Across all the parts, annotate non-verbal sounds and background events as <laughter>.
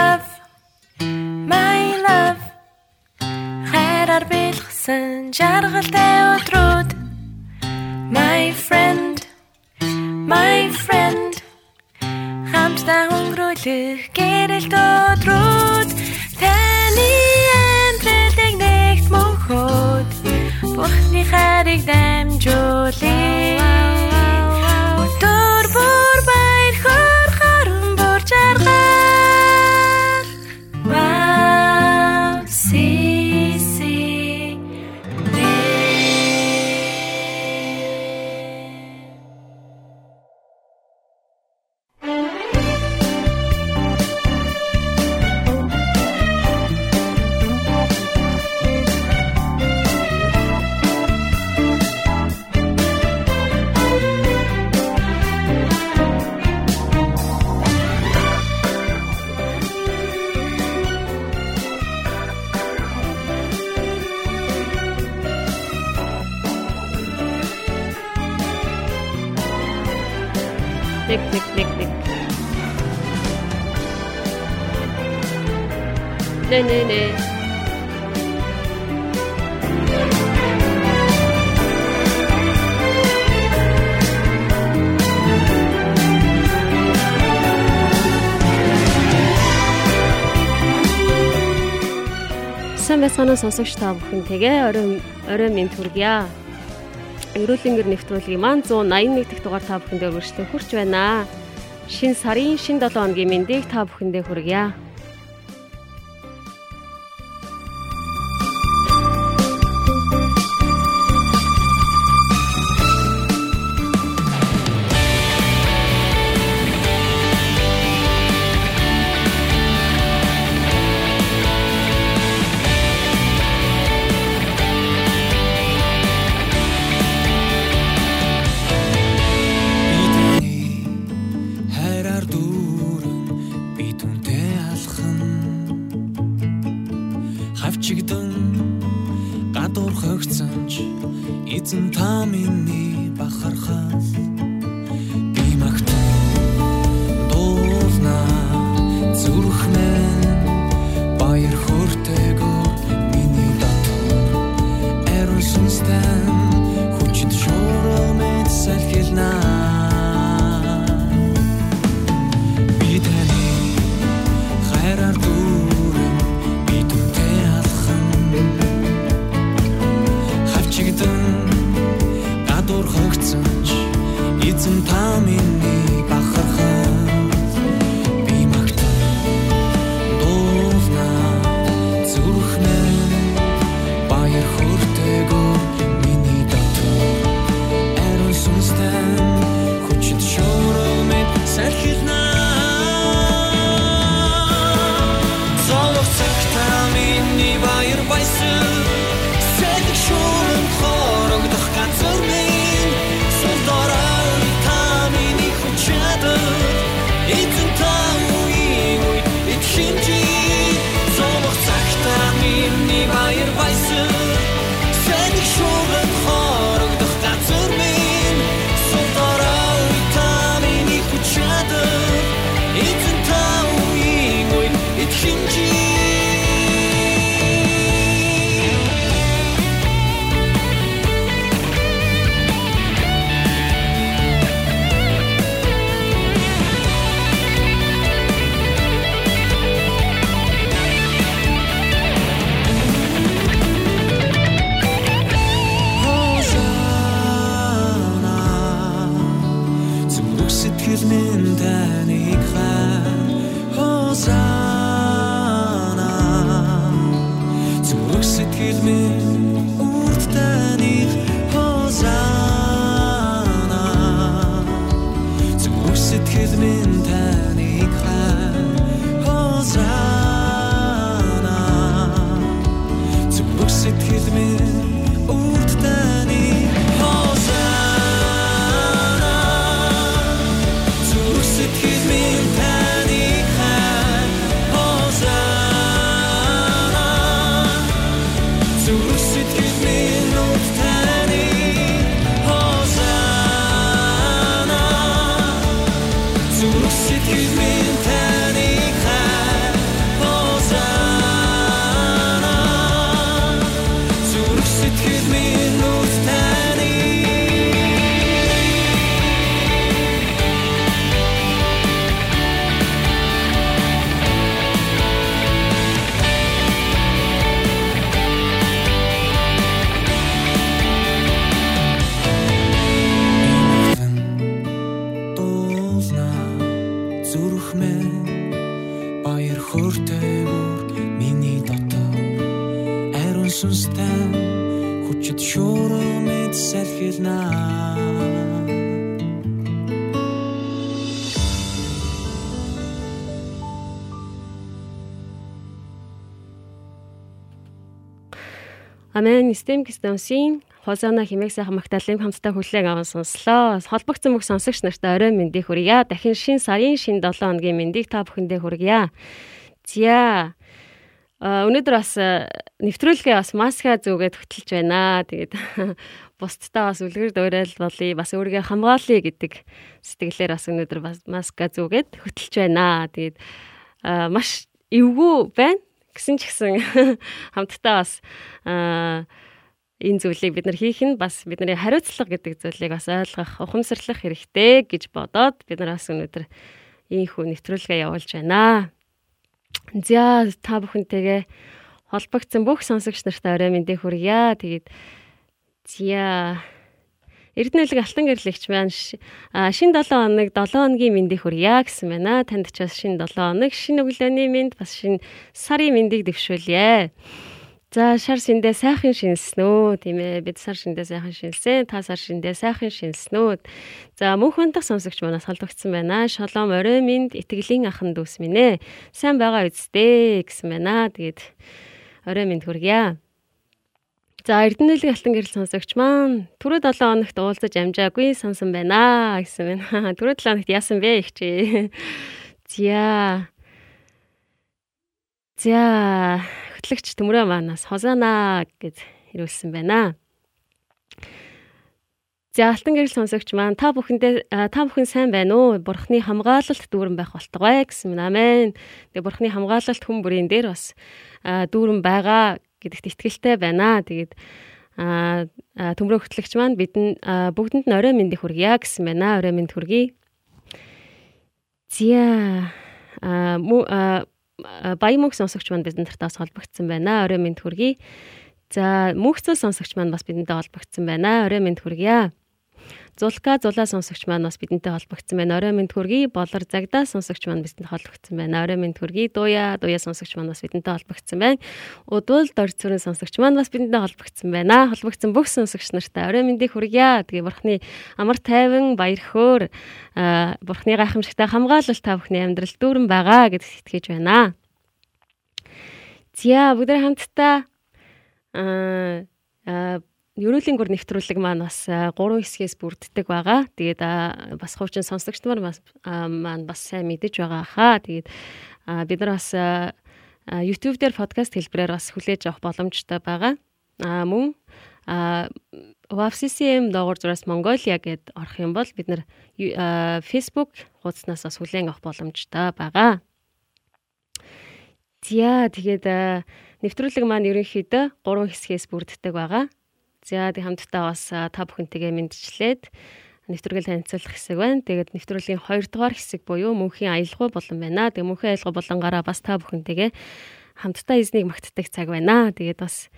love, my love خير بالخسن جرغلتي وترود My friend, my friend خمسة هنغرولي كيرلتو ترود تاني أنت تقنيت مخود بخني خارج دم جود байцгаана сонсогч та бүхэнтэйгээ орой орой минь төргийа. Эрүүлэнгэр нэвтрүүлгийн маань 181 дахь дугаар та бүхэндээ өргөжлөн хүрч байна. Шин сарын шин 7 хоногийн мэндийг та бүхэндээ хүргье. Амен STEM Kingstown-ийн Хозана химэг сайхан магтаалын хамтдаа хүлээн аван сонслоо. Холбогдсон бүх сонсогч нартай орой мэндийг хүргье. Дахин шин сарын шин 7 хоногийн мэндийг та бүхэндээ хүргье. За. Өнөөдөр бас нэвтрүүлгээ бас маска зүгээд хөтлж байна. Тэгээд <laughs> бусдтай бас үлгэр дуурал болъё. Бас өөрийгөө хамгаалъя гэдэг сэтгэлээр бас өнөөдөр бас маска зүгээд хөтлж байна. Тэгээд маш эвгүй байна гэсэн ч гэсэн <laughs> хамтдаа бас энэ зүйлийг бид нар хийх нь бас бидний хариуцлага гэдэг зүйлийг бас ойлгох, ухамсарлах хэрэгтэй гэж бодоод бид нар бас өнөөдөр ийхүү нэвтрүүлгээ явуулж байна. За та бүхэнтэйгээ холбогдсон бүх сонсогч нартай орой мэндийг хүргье. Тэгээд зя Эрдэнэлэг алтан гэрлэгч маань шин 7 хоног 7 хоногийн мэндийг хүргье гэсэн байна. Танд ч бас шин 7 хоног, шин өглөөний мэнд, бас шин сарын мэндийг дэвшүүлье. За шар шиндээ сайхан шинснөө тийм ээ бид сар шиндээ сайхан шинсэн та сар шиндээ сайхан шинснөө за мөнх хандах сонсогч манаас холбогдсон байна. Шолом орой минь итгэлийн ахан дүүс минь ээ. Сайн байгаа үсттэй гэсэн байна. Тэгээд орой минь хүргье За Эрдэнэлэг алтан гэрэл сонсогч маань түрүү 7 хоногт уулзаж амжаагүй сонсон байна гэсэн байна. <laughs> Түрүү 7 хоногт яасан бэ их чи. <laughs> За. За хөтлөгч төмрөө манаас хозаана гэж ирүүлсэн байна. За алтан гэрэл сонсогч маань та бүхэндээ та бүхэн сайн байна уу? Бурхны хамгаалалт дүүрэн байх болтугай гэсэн байна. Амен. Тэгээ бурхны хамгаалалт хүн бүрийн дээр бас дүүрэн байгаа гэдэгт итгэлтэй байна. Тэгээд а төмрөө хөтлөгч маань бидэн бүгдэнд нь орой мэндийг хүргье гэсэн байна. Орой мэнд хүргэе. Зя а баян мөнх сонсогч маань бидэн тартаас холбогдсон байна. Орой мэнд хүргэе. За мөнхцөл сонсогч маань бас бидэнтэй холбогдсон байна. Орой мэнд хүргье. Зулка зулаа сонсогч маань бас бидэнтэй холбогдсон байна. Орой минь төргий болор загдаа сонсогч маань бидэнтэй холбогдсон байна. Орой минь төргий дуя дуя сонсогч маань бас бидэнтэй холбогдсон байна. Удвал дор цүрэн сонсогч маань бас бидэнтэй холбогдсон байна. Холбогдсон бүх сонсогч нартай орой миньдийг хүргье. Тэгээ бурхны амар тайван баяр хөөр бурхны гайхамшигтай хамгаалалт та бүхний амьдрал дүүрэн байгаа гэдэгт итгэж байна. Зя бүгд хамтдаа аа Ерөөлийн гүр нэвтрүүлэг маань бас 3 хэсгээс бүрддэг байгаа. Тэгээд бас хуучин сонсогчд маань бас сайн мэдэж байгаа хаа. Тэгээд бид нар бас YouTube дээр подкаст хэлбэрээр бас хүлээж авах боломжтой байгаа. А мөн WAFCCM доогуур зураас Mongolia гэд орох юм бол бид нар Facebook хуудаснаас бас хүлээн авах боломжтой байгаа. За тэгээд нэвтрүүлэг маань ерөнхийдөө 3 хэсгээс бүрддэг байгаа. За тэг хамтдаа бас та бүхэнтэйгээ мэдчлээд нэвтрүүлэг танилцуулах хэсэг байна. Тэгээд нэвтрүүлгийн 2 дугаар хэсэг буюу мөнхийн аялгаа болон байна. Тэгээд мөнхийн аялгаа болонгаараа бас та бүхэнтэйгээ хамтдаа эзнийг магтдаг цаг байна. Тэгээд бас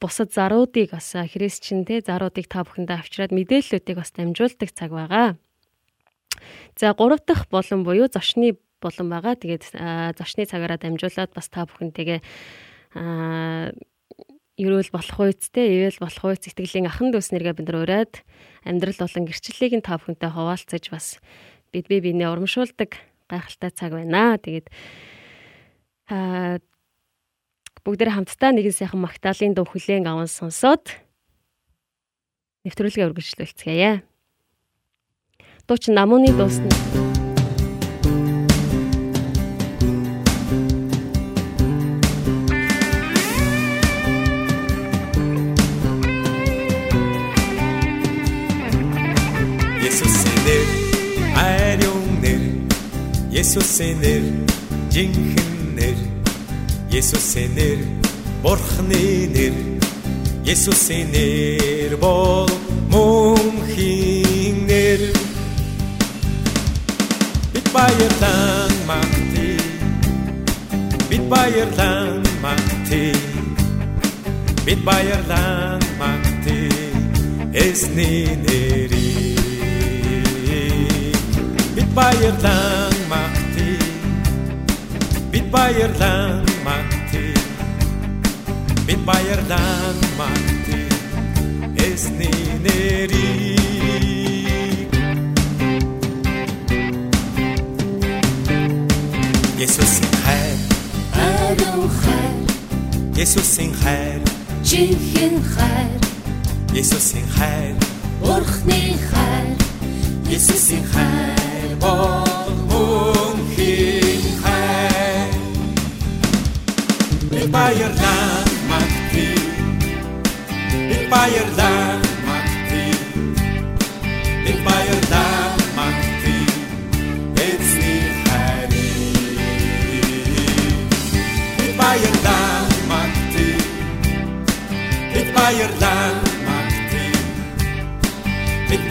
бусад заруудыг бас христчин те заруудыг та бүхэндээ авчираад мэдээллүүдийг бас дамжуулдаг цаг байгаа. За гурав дахь болон буюу зочны болон байгаа. Тэгээд зочны цагаараа дамжуулаад бас та бүхэнтэйгээ ерөөл болох үедтэй ивэл болох үед сэтгэлийн ахан дүүс нэргээ бид нар ураад амьдрал болон гэрчлэлийг нь та бүхэнтэй хуваалцаж бас бид бие биенээ урамшуулдаг гайхалтай цаг байна. Тэгээд аа бүгдээ хамтдаа нэгэн сайхан магтаалын дуу хүлээн аван сонсоод нэвтрүүлгээ үргэлжлүүлцгээе. Дууч намууны дуусна. Есүсийн нэр жинхэнэ нэр Есүсийн нэр Бурхны нэр Есүсийн нэр бол мөнхийн нэр Бид баярлан магтъя Бид баярлан магтъя Бид баярлан магтъя Эсний нэрийг Бид баярлан бид баярлан магтъя бид баярлан магтъя эсний нэрийг. Есүсийн хайр. Ариун хайр. Есүсийн хайр. Жинхэнэ хайр. Есүсийн хайр. Бурхны хайр. Есүсийн хайр. Бол Бид баярлан магтъя Бид баярлан магтъя Бид баярлан магтъя Эцний хайрыг Бид баярлан магтъя Бид баярлан магтъя Бид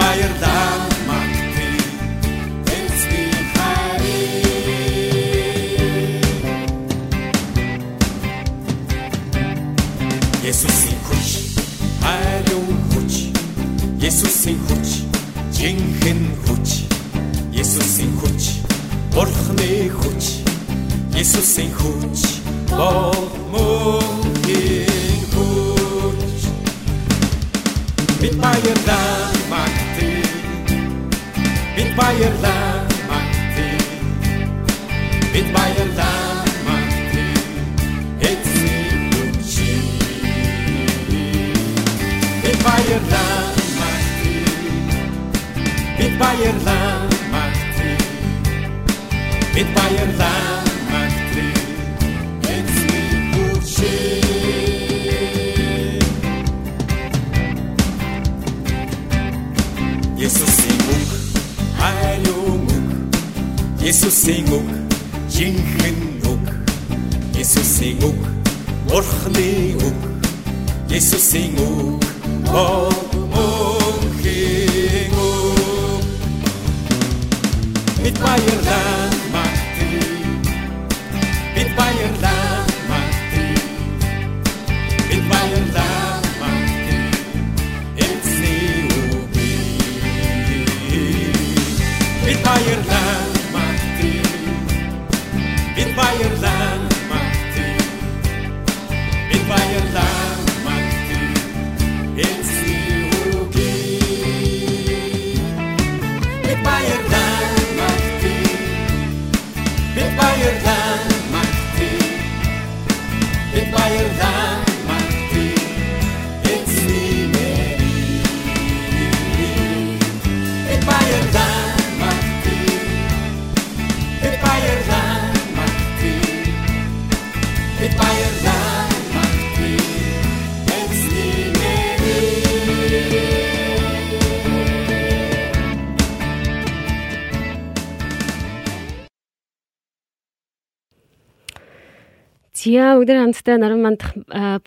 Зя өдөр хамтдаа наран мандах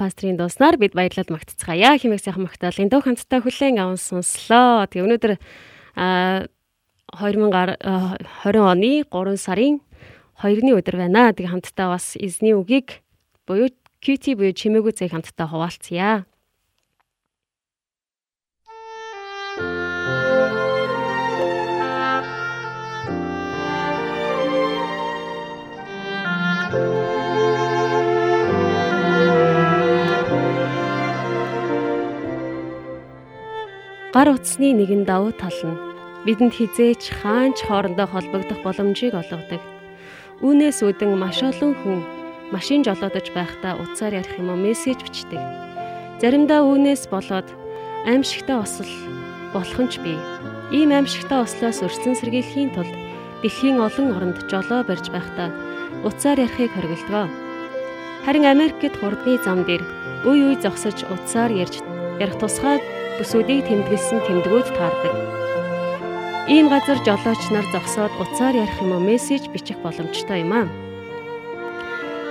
пастрийн дууснаар бид баярлалд магтцгаая. Химэг сайхан магтаалын дуу хамтдаа хүлээн аван сонслоо. Тэгээ өнөөдөр а, 2020 оны 3 сарын 2-ны өдөр байна. Тэгээ хамтдаа бас эзний үгийг буюу QT буюу чимээгүй зээг хамтдаа хуваалцъя. Гар утасны нэгэн давуу тал нь бидэнд хизээч хаанч хоорондоо холбогдох боломжийг олгодог. Үүнээс үүдэн маш олон хүн машин жолоодож байхдаа утсаар ярих юм уу мессеж бичдэг. Заримдаа үүнээс болоод аимшигтай осол болох нь ч бий. Ийм аимшигтай ослоос өрсөн сэргийлэхийн тулд дэлхийн олон оронд жолоо барьж байхдаа утсаар ярихыг хориглодгоо. Харин Америкт хурдны зам дээр үе үе зогсож утсаар ярьж ярих тусгай бүсүүдийг тэмдэглэсэн тэмдгүүд таардаг. Ийм газар жолооч нар зогсоод утсаар ярих юм уу мессеж бичих боломжтой юм аа.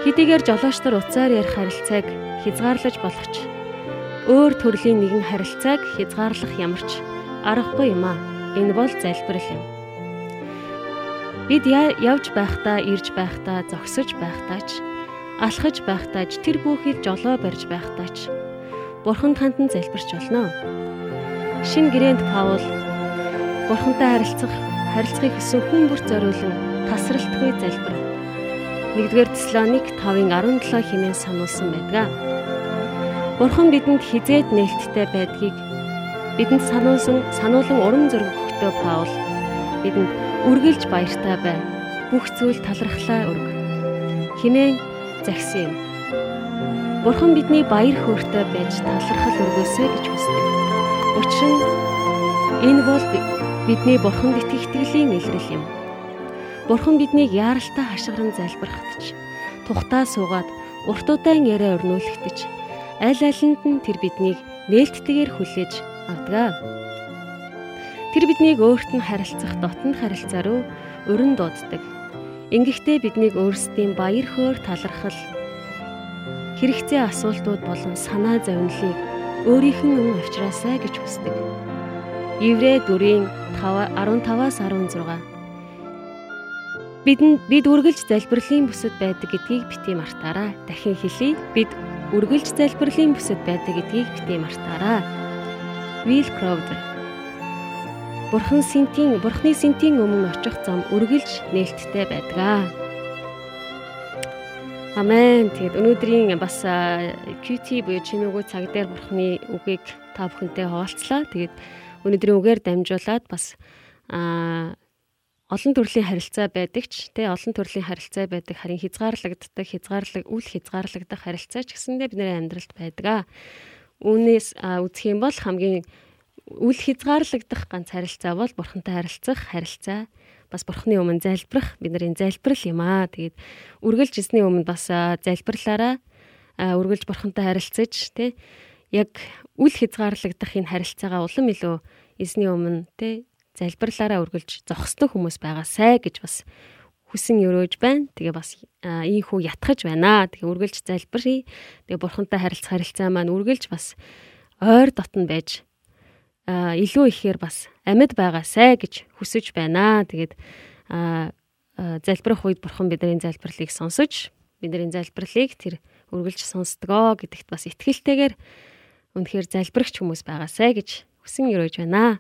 Хэдийгээр жолооч нар утсаар ярих харилцааг хязгаарлаж болох ч өөр төрлийн нэгэн харилцааг хязгаарлах ямарч аргагүй юм аа. Энэ бол залбирал юм. Бид явж байхдаа, ирж байхдаа, зогсож байхдаа ч, алхаж байхдаа ч, тэр бүхийг жолоо барьж байхдаа ч Бурханд хандан залбирч болно. Шин гэрээнд Паул Бурхантай харилцах, харилцахыг хүсэн хүн бүр зориулан тасралтгүй залбир. 1-р Теслоник 5:17 хэмээн сануулсан байдаг. Бурхан бидэнд хизээд нээлттэй байдгийг бидэнд сануулсан сануулan урам зориг өгтөө Паул бидэнд үргэлж баяртай бай. Бүх зүйл талархлаа өрг. Хинээ загсан юм. Бурхан бидний баяр хөөртэй байж талархал өргөөсэй гэж хүсдэг. Учир нь энэ бол бидний Бурханд итгэх итгэлийн илрэл юм. Бурхан биднийг яаралтай хашгиран залбирхатж, тухтаа суугаад урт удаан яриа өрнүүлэхтэж, аль алинд нь тэр биднийг нээлттэйгээр хүлээж авдаг. Тэр биднийг өөрт нь харилцах дотн харилцаа руу өрн дууддаг. Ингэхдээ биднийг өөрсдийн баяр хөөр талархал хэрэгцээ асуултууд болон санаа зовнилыг өөрийнх нь өн авчраасай гэж хүсдэг. Еврэ 4-ийн 15-аас 16 Бидэнд бид үргэлж залбирлын бүсэд байдаг гэдгийг бити мартаарай. Дахин хэлье. Бид үргэлж залбирлын бүсэд байдаг гэдгийг бити мартаарай. Will Crowder Бурхан синтийн Бурхны синтийн өмнө очих зам үргэлж нээлттэй байдаг. Амен. Тэгээд өнөөдрийн бас QT буюу чимээгүй цаг дээр бурхны үгийг та бүхэнтэй хуваалцлаа. Тэгээд өнөөдрийн үгээр дамжуулаад бас аа олон төрлийн харилцаа байдаг ч тий олон төрлийн харилцаа байдаг харин хязгаарлагддаг хязгаарлаг үл хязгаарлагдах харилцаа ч гэсэндээ бидний амьдралд байдаг. Үүнээс үзэх юм бол хамгийн үл хязгаарлагдах ганц харилцаа бол бурхантай харилцах харилцаа бас бурхны өмнө залбирах бидний залбирал юм аа. Тэгээд үргэлж эсний өмнө бас залбирлаараа үргэлж бурхантай харилцаж тий яг үл хязгаарлагдах энэ харилцаагаа улам илүү эзний өмнө тий залбирлаараа үргэлж зогсдог хүмүүс байгаасай гэж бас хүсэн өрөөж байна. Тэгээ бас ийм хүү ятгахж байна. Тэгээ үргэлж залбирая. Тэгээ бурхантай харилцах харилцаа маань үргэлж бас ойр дотн байж илүү ихээр бас амьд байгаасай гэж хүсэж байна. Тэгээд залбирах үед бурхан бидний залбирлыг сонсож бидний залбирлыг тэр үргэлж сонсдгоо гэдэгт бас итгэлтэйгээр үнэхээр залбирагч хүмүүс байгаасай гэж хүсэн өрөөж байна.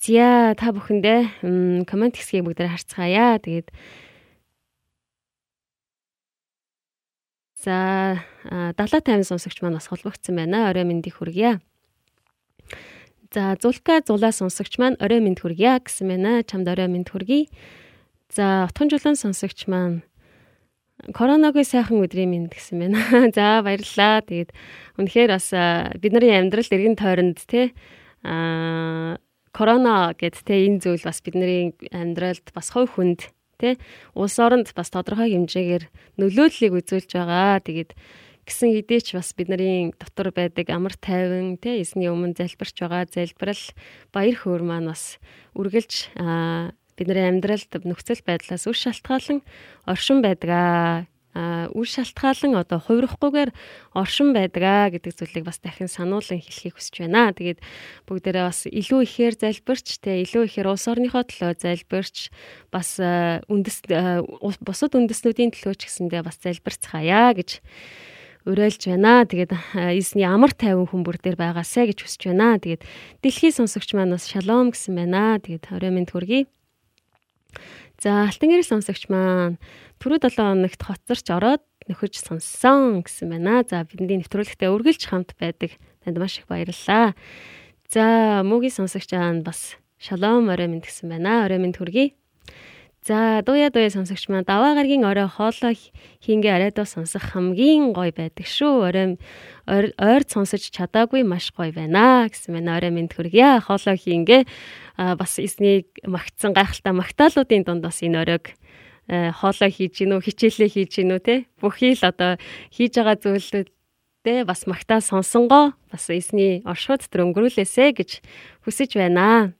Зя та бүхэндээ комент хэсгийг бүгдээр харцгаая. Тэгээд За 70 50 сонсогч маань бас холбогдсон байна. Орой мэндийг хүргье. За Зулка зулаа сонсогч маань орой мэд хүргье гэсэн байна. Чамд орой мэд хүргэе. За отхон жулан сонсогч маань коронагийн сайхан өдрийн мэд гэсэн байна. <laughs> За баярлалаа. Тэгээд үнэхээр бас бидний амьдралд эргэн тойронд те а корона гэд те энэ зүйл бас бидний амьдралд бас хой хүнд те улс оронд бас тодорхой хэмжээгээр нөлөөллийг үзүүлж байгаа. Тэгээд гэсэн хэдий ч бас бидний дотор байдаг амар тайван тий эсний өмнө залбирч байгаа залбирал баяр хөөр маань бас үргэлж бидний амьдралд нөхцөл байдлаас үр шалтгаалan оршин байдаг а үр шалтгаалan одоо хувирахгүйгээр оршин байдаг гэдэг зүйлийг бас дахин сануулan хэлхийг хүсэж байна. Тэгээд бүгдээрээ бас илүү ихээр залбирч тэ илүү ихээр улс орныхоо төлөө залбирч бас үндэс бусад үндэснүүдийн төлөө ч гэсэндээ бас залбирцгаая гэж уриалж байна. Тэгээд эзний амар тайван хүмүүр дээр байгаасай гэж хүсэж байна. Тэгээд дэлхийн сонсогч маань бас шалом гэсэн байна. Тэгээд орой минь хүргэе. За алтан гэрэл сонсогч маань түрүү 7 хоногт хоцорч ороод нөхөж сонссон гэсэн байна. За бидний нэвтрүүлэгтээ үргэлж хамт байдаг. Танд маш их баярлалаа. За мөгийн сонсогч маань бас шалом орой минь гэсэн байна. Орой минь хүргэе. За дуя дуя сонсогч маань даваа гаргийн орой хоолой хийнгээ арайдаа сонсох хамгийн гоё байдаг шүү. Орой ойр сонсож чадаагүй маш гоё байна гэсэн байна. Орой минь төргийа хоолой хийнгээ бас эснийг магтсан гайхалтай магтаалуудын дунд бас энэ оройг хоолой хийж гинүү хичээлээ хийж гинүү те бүхий л одоо хийж байгаа зүйлүүдтэй бас магтаа сонсонгоо бас эсний оршууд дотор өнгөрүүлээсэ гэж хүсэж байна.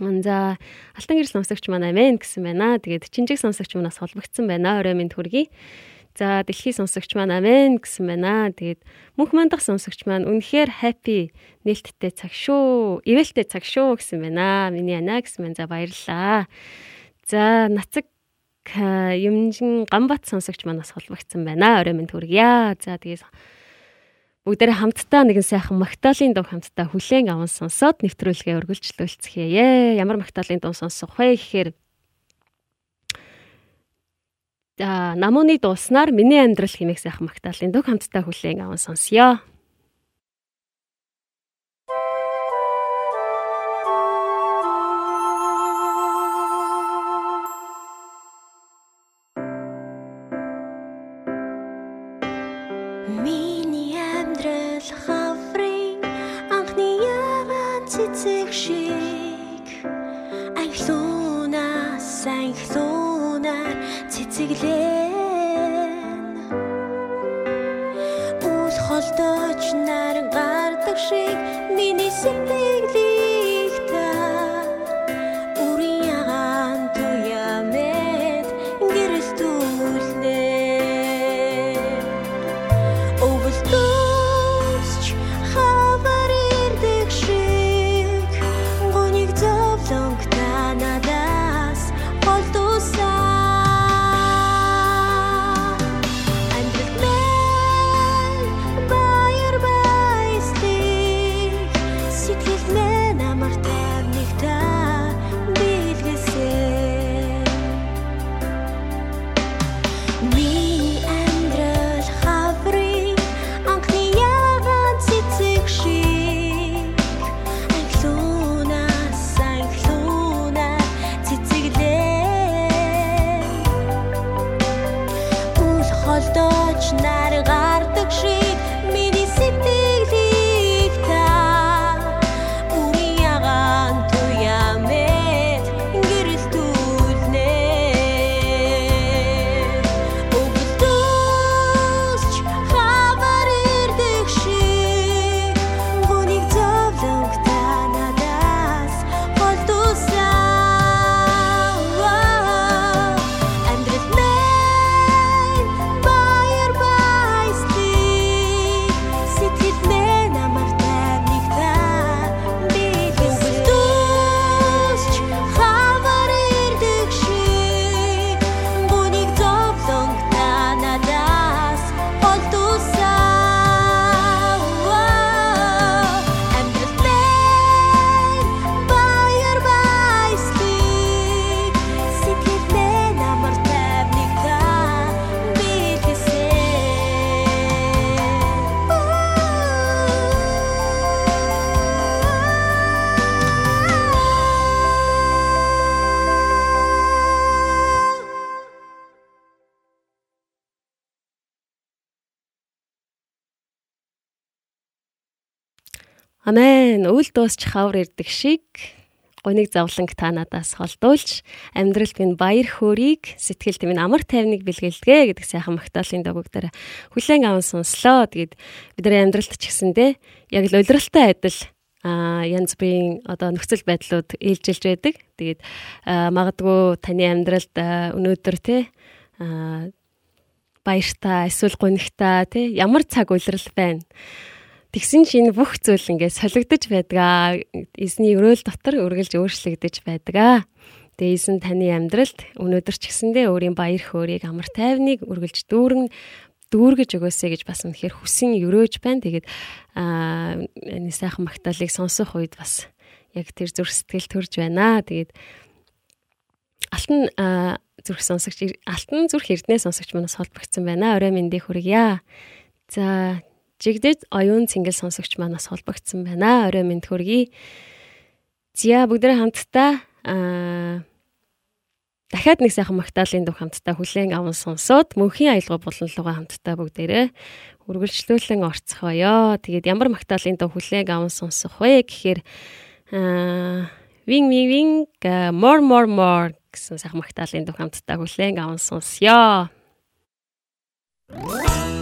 За алтан гэрэл сонсогч маань амин гэсэн байна. Тэгээд чинжиг сонсогч манаас холбогдсон байна. Орой минь хүргэе. За дэлхий сонсогч маань амин гэсэн байна. Тэгээд мөнх мандах сонсогч маань үнэхээр happy нээлттэй цаг шүү. Ивэлтэй цаг шүү гэсэн байна. Миний ана гэсэн байна. За баярлалаа. За нацаг юмжин гамбат сонсогч манаас холбогдсон байна. Орой минь хүргье. За тэгээд бүгдээрээ хамтдаа нэгэн сайхан магтаалын дуу хамтдаа хүлээн аван сонсоод нэвтрүүлгээ өргөлжлүүлцгээе. Ямар магтаалын дуу сонсох вэ гэхээр намууны дууснаар миний амьдрал хэмээх сайхан магтаалын дөг хамтдаа хүлээн аван сонсё. Амен. Үл дуусч хавар ирдэг шиг гоныг завланг та надаас холдуулж амьдралд минь баяр хөөргийг сэтгэлд минь амар тайвныг бэлгэлдэгэ гэдэг сайхан магтаалын дагууг дээр хүлээн аван сонслоо. Тэгээд бидний амьдралд ч гэсэндээ яг л улиралтай адил а янз бүрийн одоо нөхцөл байдлууд ээлжилж байдаг. Тэгээд магадгүй таны амьдралд өнөөдөр те баяртай эсвэл гонигтай те ямар цаг улирал байна Тэгсэн чинь бүх зүйл ингээд солигдож байдгаа. Эзний өрөөл дотор үргэлж өөрчлөгдөж байдгаа. Тэгээ эзэн таны амьдралд өнөөдөр ч гэсэндээ өөрийн баяр хөөргийг амар тайвныг үргэлж дүүрэн дүүргэж өгөөсэй гэж бас үнэхээр хүсэн өрөөж байна. Тэгээд аа энэ сайхан магтаалыг сонсох үед бас яг тэр зүрх сэтгэл төрж байна. Тэгээд алтан зүрх сонсогч алтан зүрх эрдэнэ сонсогч манаас холбогдсон байна. Орой мэндийг хүргье. За Жигдэд оюун цэнгэл сонсогч манаас холбогдсон байна. Орой мэнд хүргэе. Зя бүгдээ хамтдаа аа дахиад нэг сайхан магтаалын дуу хамтдаа хүлээн аван сонсоод мөнхийн аялга болонлогоо хамтдаа бүгдээрээ үргэлжлүүлэн орцгоё. Тэгээд ямар магтаалын дуу хүлээн аван сонсох вэ гэхээр аа wing wing wing more more more гэсэн сайхан магтаалын дуу хамтдаа хүлээн аван сонсё. Амен бүгд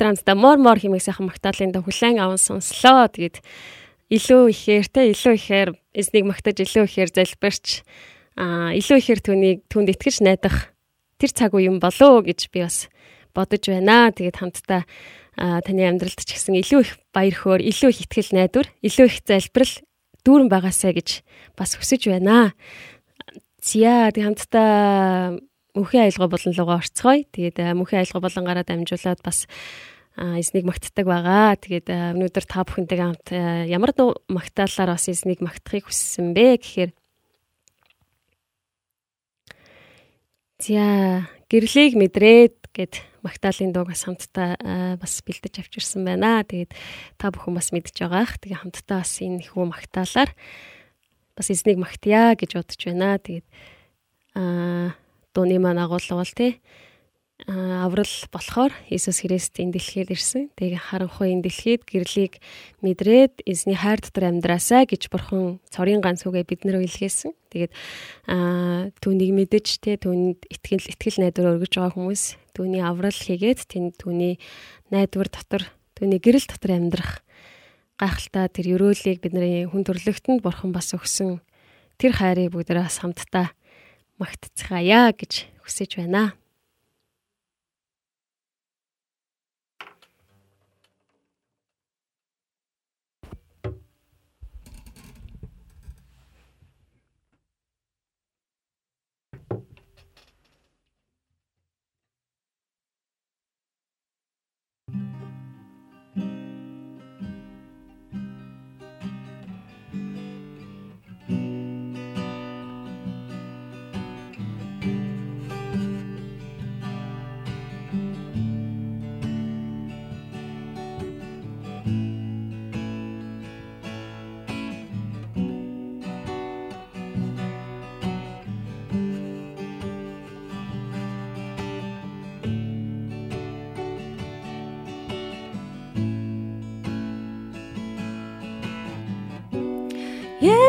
хамтдаа мор мор хэмээх сайхан магтаалын дэ хүлэн аван сонслоо. Тэгээд илүү ихээр те илүү ихээр эзнийг магтаж илүү ихээр залбирч аа илүү ихээр түүнийг түнд итгэж найдах тэр цаг үе юм болоо гэж би бас бодож байна. Тэгээд хамтдаа таны амьдралд ч гэсэн илүү их баяр хөөр, илүү их итгэл найдвар, илүү их залбирал дүүрэн байгаасаа гэж бас хүсэж байна. Зя тэг хамтдаа мөнхийн аялга болон лугаа орцгоё. Тэгээд мөнхийн аялга болонгаараа дамжуулаад бас эзнийг магтдаг байгаа. Тэгээд өнөөдөр та бүхэнтэйгээ хамт ямар магтаалаар бас эзнийг магтахыг хүссэн бэ гэхээр За гэрлийг мэдрээд гэд магтаалын дуугаас хамтдаа бас бэлдэж авчирсан байна. Тэгээд та бүхэн бас мэдж байгаах. Тэгээ хамтдаа бас энэ хүү магтаалаар бас эзнийг магтъя гэж бодож байна. Тэгээд аа дууны маань агуулга бол тий аврал болохоор Иесус Христ энэ дэлхийд ирсэн. Тэгээ харанхуй энэ дэлхийд гэрлийг мэдрээд эзний хайр дотор амьдраасаа гэж бурхан цорын ганц үгээ биднэр илгээсэн. Тэгээд аа түүнийг мэдэж те түүнд итгэл итгэл найдвар өргөж байгаа хүмүүс түүний аврал хийгээд тэнд түүний найдвар дотор түүний гэрэл дотор амьдрах гайхалтай тэр өрөөлийг бидний хүн төрлөختөнд бурхан бас өгсөн тэр хайрыг бүгдээрээ хамтдаа магтцгаая гэж хүсэж байна.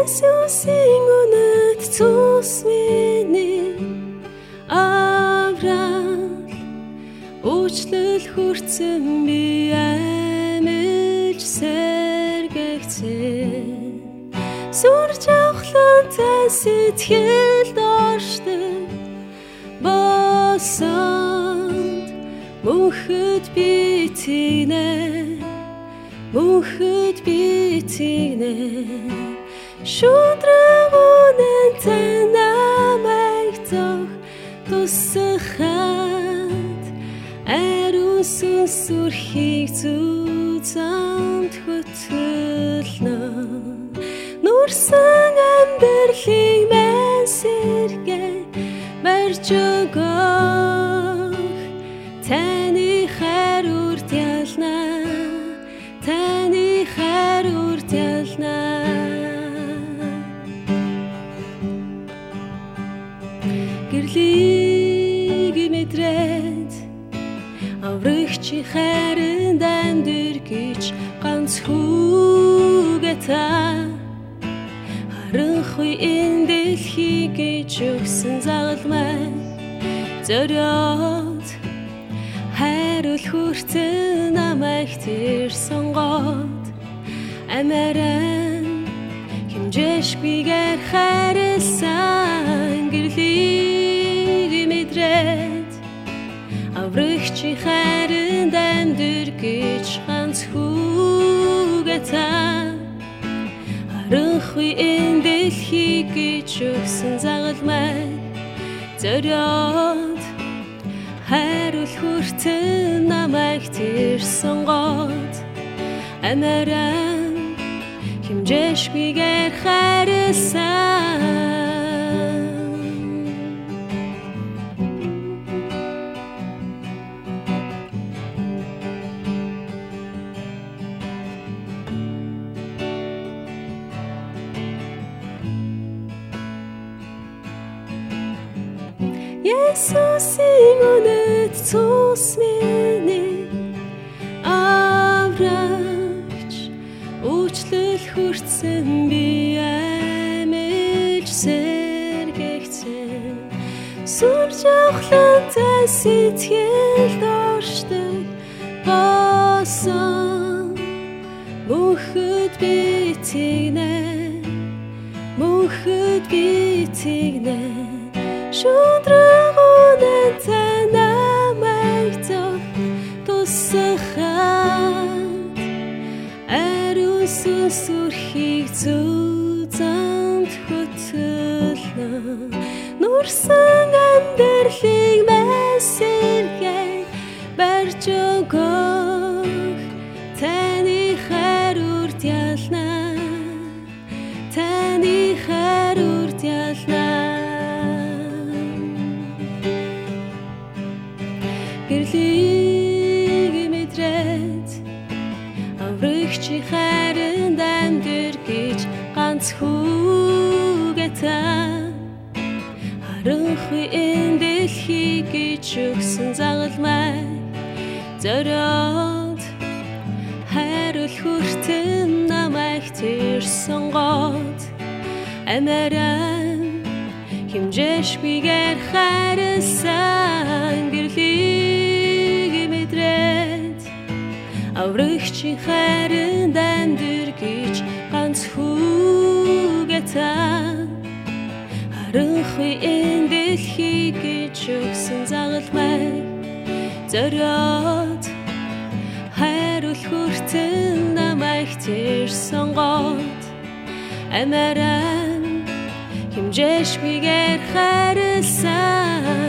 Есүсийн үнэт цус миний аврал Уучлал хүртсэн би амьж сэргэгцэн Сүр жавхлантай сэтгэл доршдог Босанд мөнхөд би тигнэ мөнхөд би тигнэ Шүдрэгүнэн танамайг зог тусахад ариун сүрхийг зүцамт хөтөлнө. Нүрсэн амьдралыг мэн сэргэ барьж өгөх. Таны хайр үрд ялна таны хайр үрд ялна аврагчи хайранд амьдэр гэж ганц хүүгээ та харанхуй энэ дэлхий гэж өгсөн загалмай зориод хайрул хүртэн намайг тэр сонгоод. Амаран хэмжээшгүйгээр хайрлсан гэрлийг мэдрээд аврагчи хайранд амьдэр гэж ганц хүүгээ та. Харанхуй энэ дэлхий гэж өгсөн загалмай. Зориод хайрул хүртэн намайг тэр сонгоод амаран хэмжээшгүйгээр хайрлсан сэтгэл доршдог болсон мөхөд би тэгнэ мөхөд би тэгнэ шудраг үнэн танамайг зов тусахад ариун сүсүрхийг зүү замд хөтлөнө нурсан амьдралыг хайранд амьдэр гэж ганц хүүгээ та харанхуй энэ дэлхий гэж өгсөн загалмай. Зориод хайрул хүртэн намайг тэр сонгоод амаран химжээшгүйгээр хайрсан аврагчи хайранд амьдэр гэж ганц хүүгээ та. Харанхуй энэ дэлхий гэж өгсөн загалмай зориод хайрул хүртэн намайг тэр сонгоод. Амаран химжээшгүйгээр хайрлсан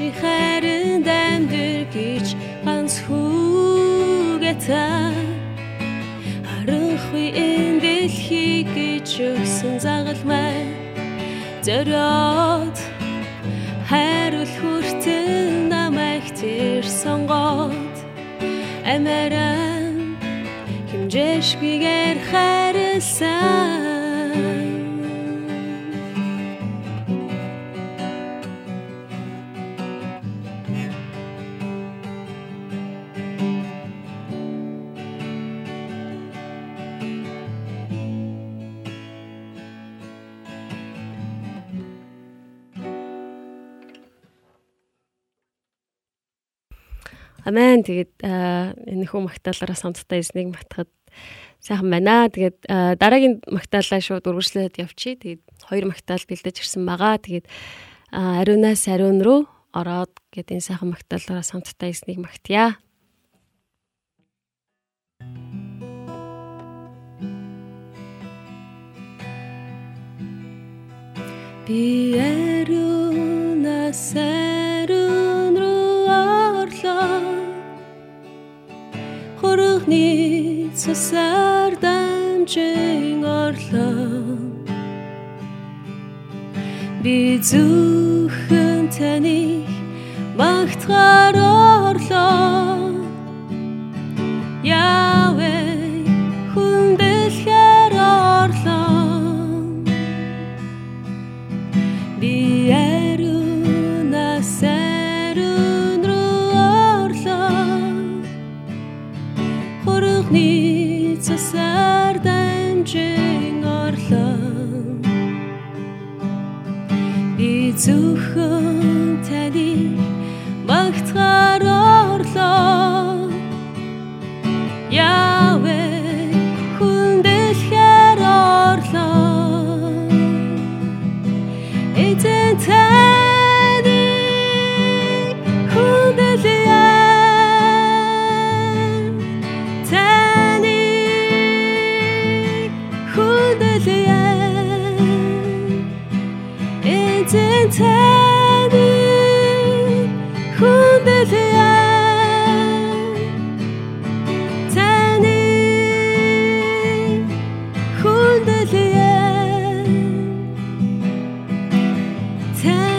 аврагчи хайранд амьдэр гэж ганц хүүгээ та. Харанхуй энэ дэлхий гэж өгсөн загалмай. Зориод хайрул хүртэн намайг тэр сонгоод. Амаран химжээшгүйгээр хайрлсан Амен. Тэгээд энэ хүү магтаалаараа сонцтой эзнийг магтахад сайхан байна. Тэгээд дараагийн магтаалаа шууд үргэлжлээд явчих. Тэгээд хоёр магтаал бэлдэж ирсэн байгаа. Тэгээд ариунаас ариун руу ороод гэдэг энэ сайхан магтаалаараа сонцтой эзнийг магтъя. Би ариунаас ариун руу Хургны цусаар дамжин орлоо. Би зөвхөн таны магтахаар орлоо. Явэ Би зөвхөн Таны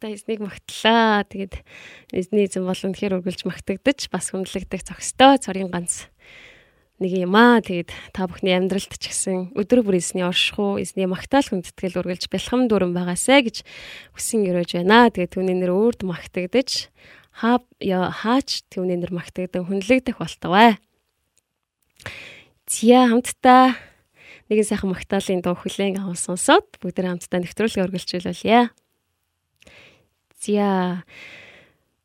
Бурхтай эзнийг магтлаа. Тэгээд эзний эзэн болон тэр үргэлж магтагдаж бас хүндлэгдэх зохистой цорын ганц нэг юм аа. Тэгээд та бүхний амьдралд ч гэсэн өдөр бүр эзний оршихуу, эзний магтаал хүндэтгэл үргэлж бэлхэм дүрэн байгаасай гэж хүсэн өрөөж байна. Тэгээд түүний нэр өөрт магтагдаж хаа хаач түүний нэр магтагдсан хүндлэгдэх болтугай. Зя хамтдаа нэгэн сайхан магтаалын дуу хүлээн аван сонсоод бүгд нэг хамтдаа нэвтрүүлгээ үргэлжлүүлүүлье. Зя.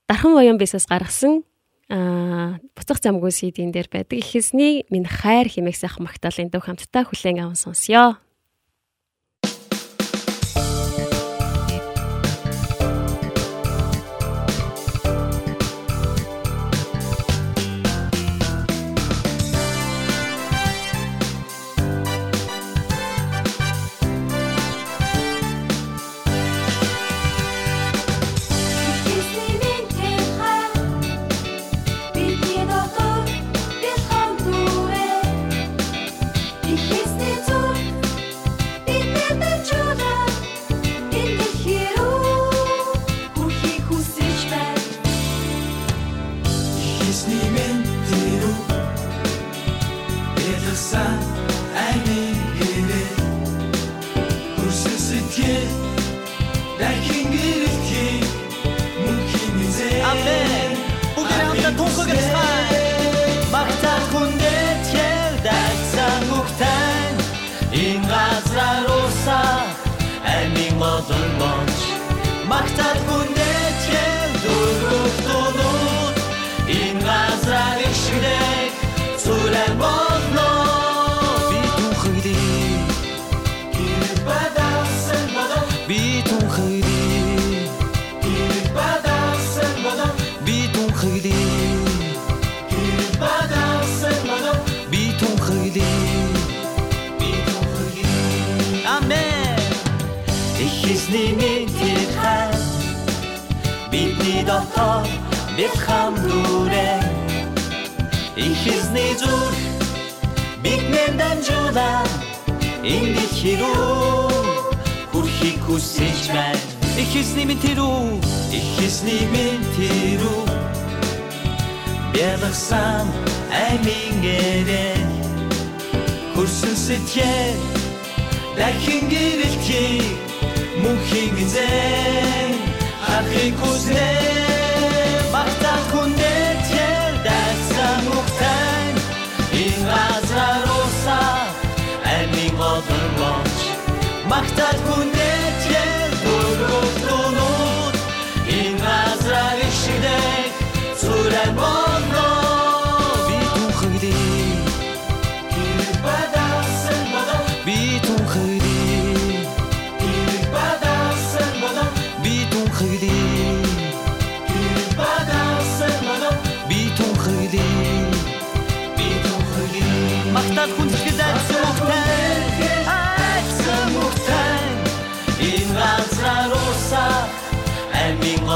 Дархан воён бисээс гаргасан а буцах замгүй сидийн дээр байдаг. Ихэсний минь хайр химээх сайхан магтаалын дуу хамтдаа хүлээн аван сонсё.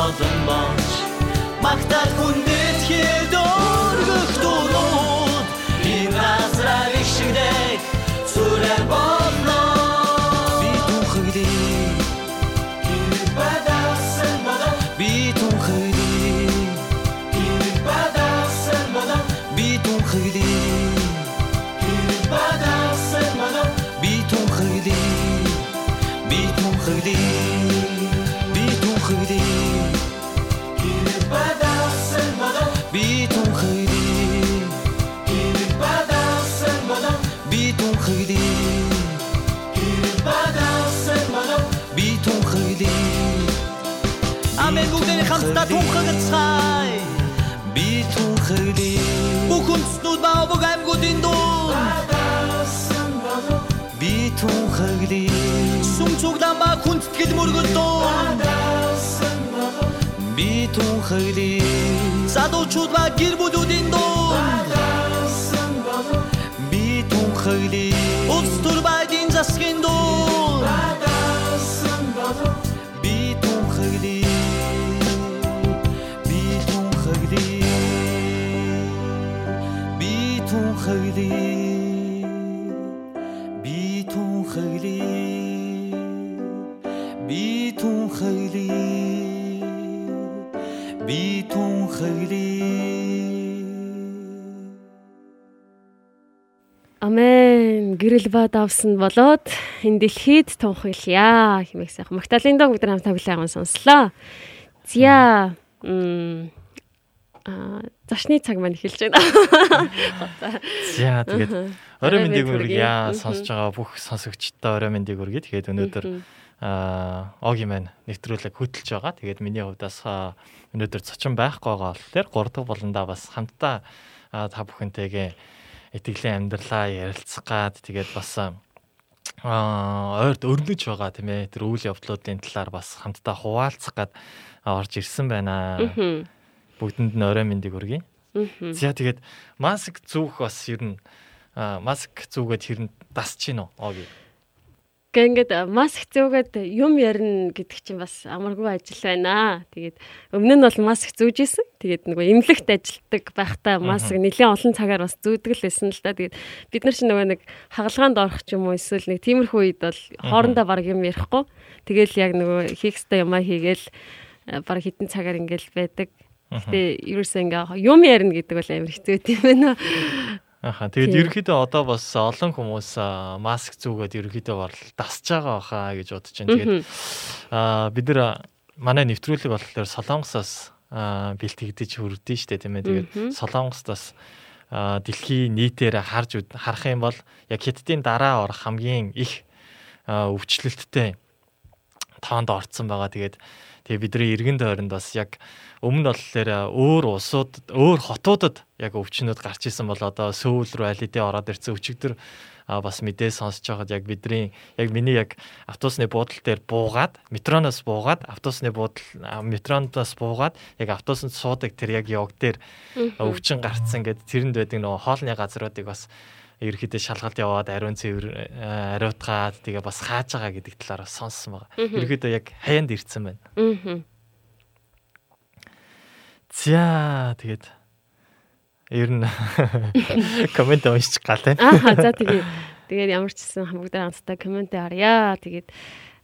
Олон болж магтаал хүндэтгэхэд бүх хүнснүүд ба бүх аймагуудын дунд. Бадасан болоо би түнхэгдээ сүм цуглаан ба хүндэтгэл мөргөл дунд. Бадасан болоо би түнхэгдээ задуучууд ба гэр бүлүүдийн дунд. Бадасан болоо би түнхэгдээ улс төр байгийн Амен. Гэрэл бад авсан болоод энэ дэлхийд тунхаглая хэмээх сайхан Магдалины бид нар хамт тоглоом сонслоо. Зя м а зочны цаг маань эхэлж байна. За тэгээд орой мэндийг мэнд хүргье сонсож байгаа бүх сонсогчдоо орой мэндийг хүргье. Тэгээд өнөөдөр аа оги маань нэвтрүүлэг хөтэлж байгаа. Тэгээд миний хувьдаас аа, өнөөдөр цочин байхгүй байгаа болохоор 3 дахь болондоо бас хамтдаа аа, та бүхэнтэйгээ итгэлийн амьдралаа ярилцах гад тэгээд бас аа ойрд өрнөж байгаа тийм ээ тэр үйл явдлуудын талаар бас хамтдаа хуваалцах гад орж ирсэн байна. Бүгдэнд нь орой мэндийг хүргье. Мгм. За тэгээд маск зүүх бас ер нь маск зүүгээд нь дасч гин үү? Оги. Гэхдээ ингээд маск зүүгээд юм ярина гэдэг чинь бас амаргүй ажил байна. Тэгээд өмнө нь бол маск зүүж исэн. Тэгээд нөгөө эмнэлэгт ажилтдаг байхдаа маск нэлээд олон цагаар бас зүүдэг л байсан л да. Тэгээд бид нар чинь нөгөө нэг хагалгаанд орох ч юм уу эсвэл нэг тиймэрхүү үед бол хоорондоо баг юм ярихгүй. Тэгэл яг нөгөө хийх ёстой юмаа хийгээл баг хитэн цагаар ингээл байдаг. Гэтэ ерөөсөө ингээ юм ярина гэдэг бол амар хэцүү тийм байна. Аха тэгээд ерөөхдөө одоо бас олон хүмүүс маск зүүгээд ерөөхдөө бол дасж байгаа баха гэж бодож байна. Тэгээд аа бид нар манай нэвтрүүлэг болохоор Солонгосоос аа, бэлтгэгдэж хүрдэн штэ тийм ээ. Тэгээд Солонгосоос аа, дэлхийн нийтээр харж харах юм бол яг хятадын дараа орох хамгийн их өвчлөлттэй тоонд орцсон байгаа. Тэгээд тэгээ бидний иргэн тойронд бас яг өмнө болохоор өөр улсууд өөр хотуудад яг өвчнүүд гарч исэн бол одоо Сөүл рүү аль хэдийн ороод ирсэн өчигдөр бас мэдээ сонсож байхад яг бидний яг миний яг автобусны буудлын дээр буугаад метроноос буугаад автобусны буудал метроноос буугаад яг автобусанд суудаг тэр яг явг дээр өвчин гарцсан гэд тэрэнд байдаг нөгөө хоолны газруудыг бас ерөөхдөө шалгалт яваад ариун цэвэр ариутгаад тэгээ бас хааж байгаа гэдэг талаар сонссон байгаа. Ерөөхдөө яг хаяанд ирцэн байна. Мгм. За тэгээд ер нь <laughs> комент уншиж гал тань. Аа за тэгээд тэгээд ямар ч гэсэн бүгдээ хамтдаа комент харъя. Тэгээд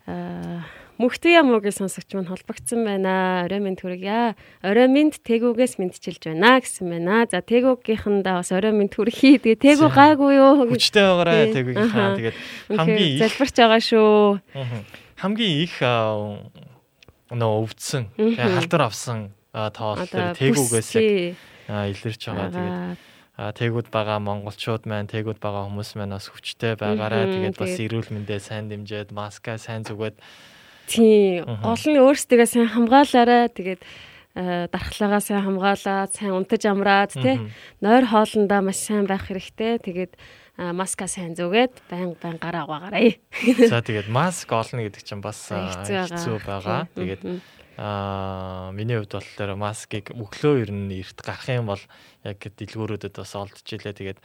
аа мөхтөе юм уу гэж сонсогч маань холбогдсон байна. Орой минь хүргье. Орой минь тэгүүгээс мэдчилж байна гэсэн байна. За тэгүүгийнхандаа бас орой минь хүрхий. Тэгээд тэгүү гайгүй юу гэж Хүчтэй байгаарай Тий. тэгвэл хаа Аха. тэгээд хамгийн их залбирч байгаа шүү. Хамгийн их нөө өвдсөн тэгээ халдвар авсан аа, тоол Одоо дээр тээгүүгээс аа, илэрч байгаа. Тэгээд аа, тээгүүд байгаа монголчууд маань тээгүүд байгаа хүмүүс маань бас хүчтэй байгаарай. Мгм, Тэгээд бас эрүүл мэндээ сайн дэмжиад маска сайн зүгээд. Мгм. Гол нь өөрсдөө сайн хамгаалаарай. Тэгээд дархлаагаа сайн хамгаалаад, сайн унтаж амраад тий. Нойр хоолндоо маш сайн байх хэрэгтэй. Тэгээд маска сайн зүгээд байн байн гараа угаагаарай. За тэгээд маск олно гэдэг чинь бас хэцүү байгаа. Тэгээд. Аа миний хувьд болохоор маскыг өглөө ер нь эрт гарах юм бол яг дэлгүүрүүдэд бас олдож илээ. Тэгээд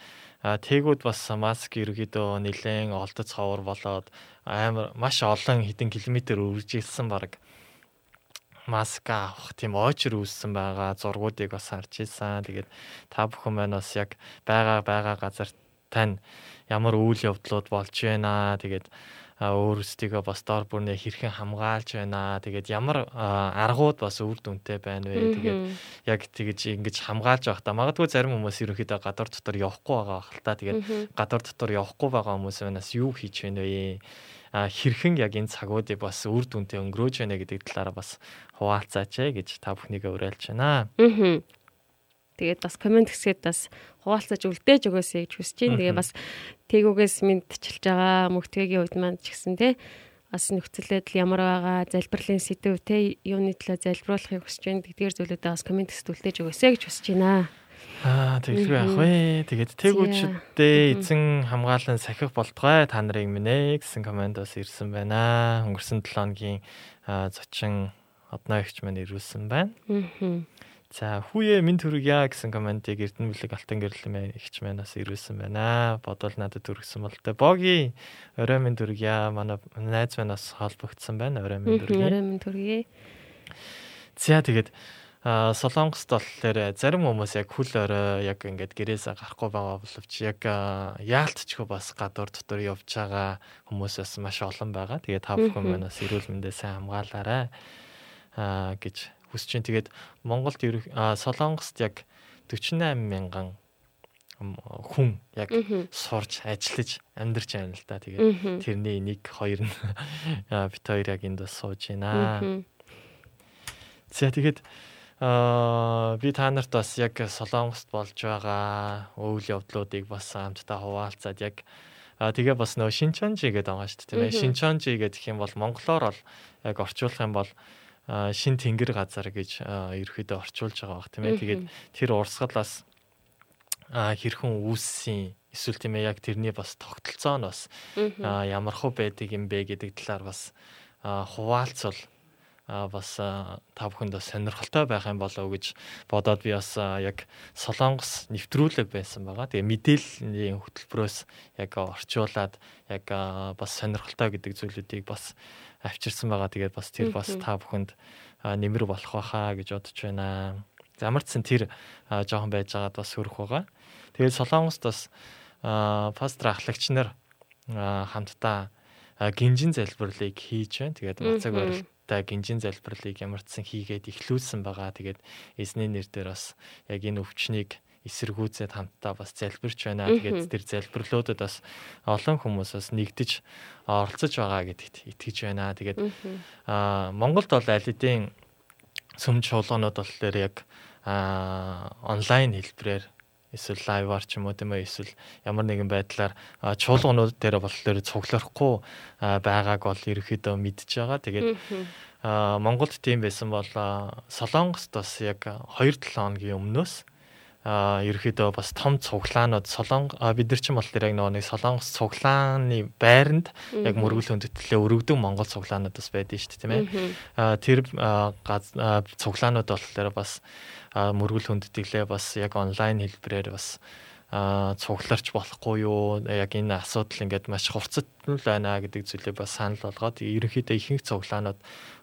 аа тээгүүд бас маск ерөөдөө нэлээд олдоц ховор болоод амар маш олон хэдэн километр үржилсэн баг маск авах тийм очер үүссэн байгаа зургуудыг бас харж ийсэн. Тэгээд та бүхэн маань бас яг байгаа байгаа газар тань ямар үйл явдлууд болж байна. Тэгээд өөрсдийгөө бас дор бүрнээ хэрхэн хамгаалж байна. Тэгээд ямар аргууд бас үр дүнтэй байна вэ? Тэгээд яг тэгж ингэж хамгаалж та магадгүй зарим хүмүүс ерөнхийдөө гадар дотор явахгүй байгаа хэл та. Тэгээд гадар дотор явахгүй байгаа хүмүүс манаас юу хийж байна вэ? а хэрхэн яг энэ цагуудыг бас үр дүнтэй өнгөрөөж байна гэдэг талаараа бас хуваалцаач гэж та бүхнийгээ уриалж байна. Аа. Тэгээд бас комент хэсгээд бас хуваалцаж үлдээж өгөөсэй гэж хүсэж байна. Тэгээ бас тээгүүгээс мэдчилж байгаа мөгтгийн үед маань ч гэсэн те бас нөхцөлөд ямар байгаа залбирлын сэдв те юуны төлөө залбируулахыг хүсэж байна. Тэгдгээр зүйлүүдээ бас комент хэсэгт үлдээж өгөөсэй гэж хүсэж байна. Аа тэгэлгүй яах вэ? Тэгээд тэгүүчдээ эзэн хамгаалан сахих болтгой та нарыг минь гэсэн комент бас ирсэн байна. Өнгөрсөн 7 хоногийн зочин одноо ихч маань ирүүлсэн байна. Аа. За хүүе минь төргийа гэсэн комментиг Эрдэнэ бүлэг алтан гэрлэмээ ихч маань бас ирүүлсэн байна. Бодвол надад төргсөн бол тэ. Боги орой минь төргийа манай найз маань бас холбогдсон байна. Орой минь төргийа. Орой минь төргийа. За тэгээд Солонгост болохоор зарим хүмүүс яг хүл орой яг ингээд гэрээсээ гарахгүй байгаа боловч яг яалтчгүй бас гадуур дотор явж байгаа хүмүүс бас маш олон байгаа. Тэгээд та бүхэн маань бас эрүүл мэндээ сайн хамгаалаарай гэж хүсэж байна. Тэгээд Монголд Солонгост яг 48 мянган хүн яг сурч ажиллаж амьдарч байна л да. Тэгээд тэрний 1 2 нь бит хоёр яг энд бас сууж байна. За тэгээд Аа би та нарт бас яг Солонгост болж байгаа үйл явдлуудыг бас хамтдаа хуваалцаад яг тэгээ бас нөө Шинчанжи гэдэг байгаа шүү дээ тийм ээ. Шинчанжи гэдэг юм бол монголоор бол яг орчуулах юм бол шин тэнгэр газар гэж ерөөхдөө орчуулж байгаа бах тийм ээ. Тэгээд тэр урсгалаас хэрхэн үүссэн эсвэл тийм ээ яг тэрний бас тогтолцоо нь бас ямар хөө байдаг юм бэ гэдэг талаар бас хуваалцвал бас та бүхэнд бас сонирхолтой байх юм болов гэж бодоод би бас яг Солонгос нэвтрүүлэг байсан байгаа. Тэгээ мэдээллийн хөтөлбөрөөс яг орчуулад яг бас сонирхолтой гэдэг зүйлүүдийг бас авчирсан байгаа. Тэгээд бас тэр бас та бүхэнд нэмэр болох байхаа гэж бодож байна. Замарчсан тэр жоохон байж байгаад бас хөрөх байгаа. Тэгээд Солонгост бас пастор ахлагч нар хамтдаа гинжин залбирлыг хийж байна. Тэгээд мацаг барилт та гинжин залбирлыг ямар ч сан хийгээд ихлүүлсэн байгаа. Тэгээд эзний нэр дээр бас яг энэ өвчнийг эсэргүүцээд хамтдаа бас залбирч байна. Тэгээд тэр залбирлуудад бас олон хүмүүс бас нэгдэж оролцож байгаа гэдэгт итгэж байна. Тэгээд аа Монголд бол аль хэдийн сүм чуулганууд болохоор яг аа онлайн хэлбэрээр эсвэл лайваар ч юм уу тийм ээ эсвэл ямар нэгэн байдлаар чуулганууд дээр болохоор цуглахгүй байгааг бол ерөөхдөө мэдж байгаа. Тэгээд Монголд тийм байсан бол Солонгост бас яг 2-7 хоногийн өмнөөс а ерөөхдөө бас том цуглаанууд солонго бид нар ч юм бол тэр яг нэг солонгос цуглааны байранд яг мөргөл хөндөтлөө өргөдөг монгол цуглаанууд бас байдэн шүү дээ тийм ээ. А тэр цуглаанууд болохоор бас мөргөл хүндэтгэлээ бас яг онлайн хэлбэрээр бас цугларч болохгүй юу? Яг энэ асуудал ингээд маш хурцтай байна гэдэг зүйлээ бас санал болгоод ерөнхийдөө ихэнх цуглаанууд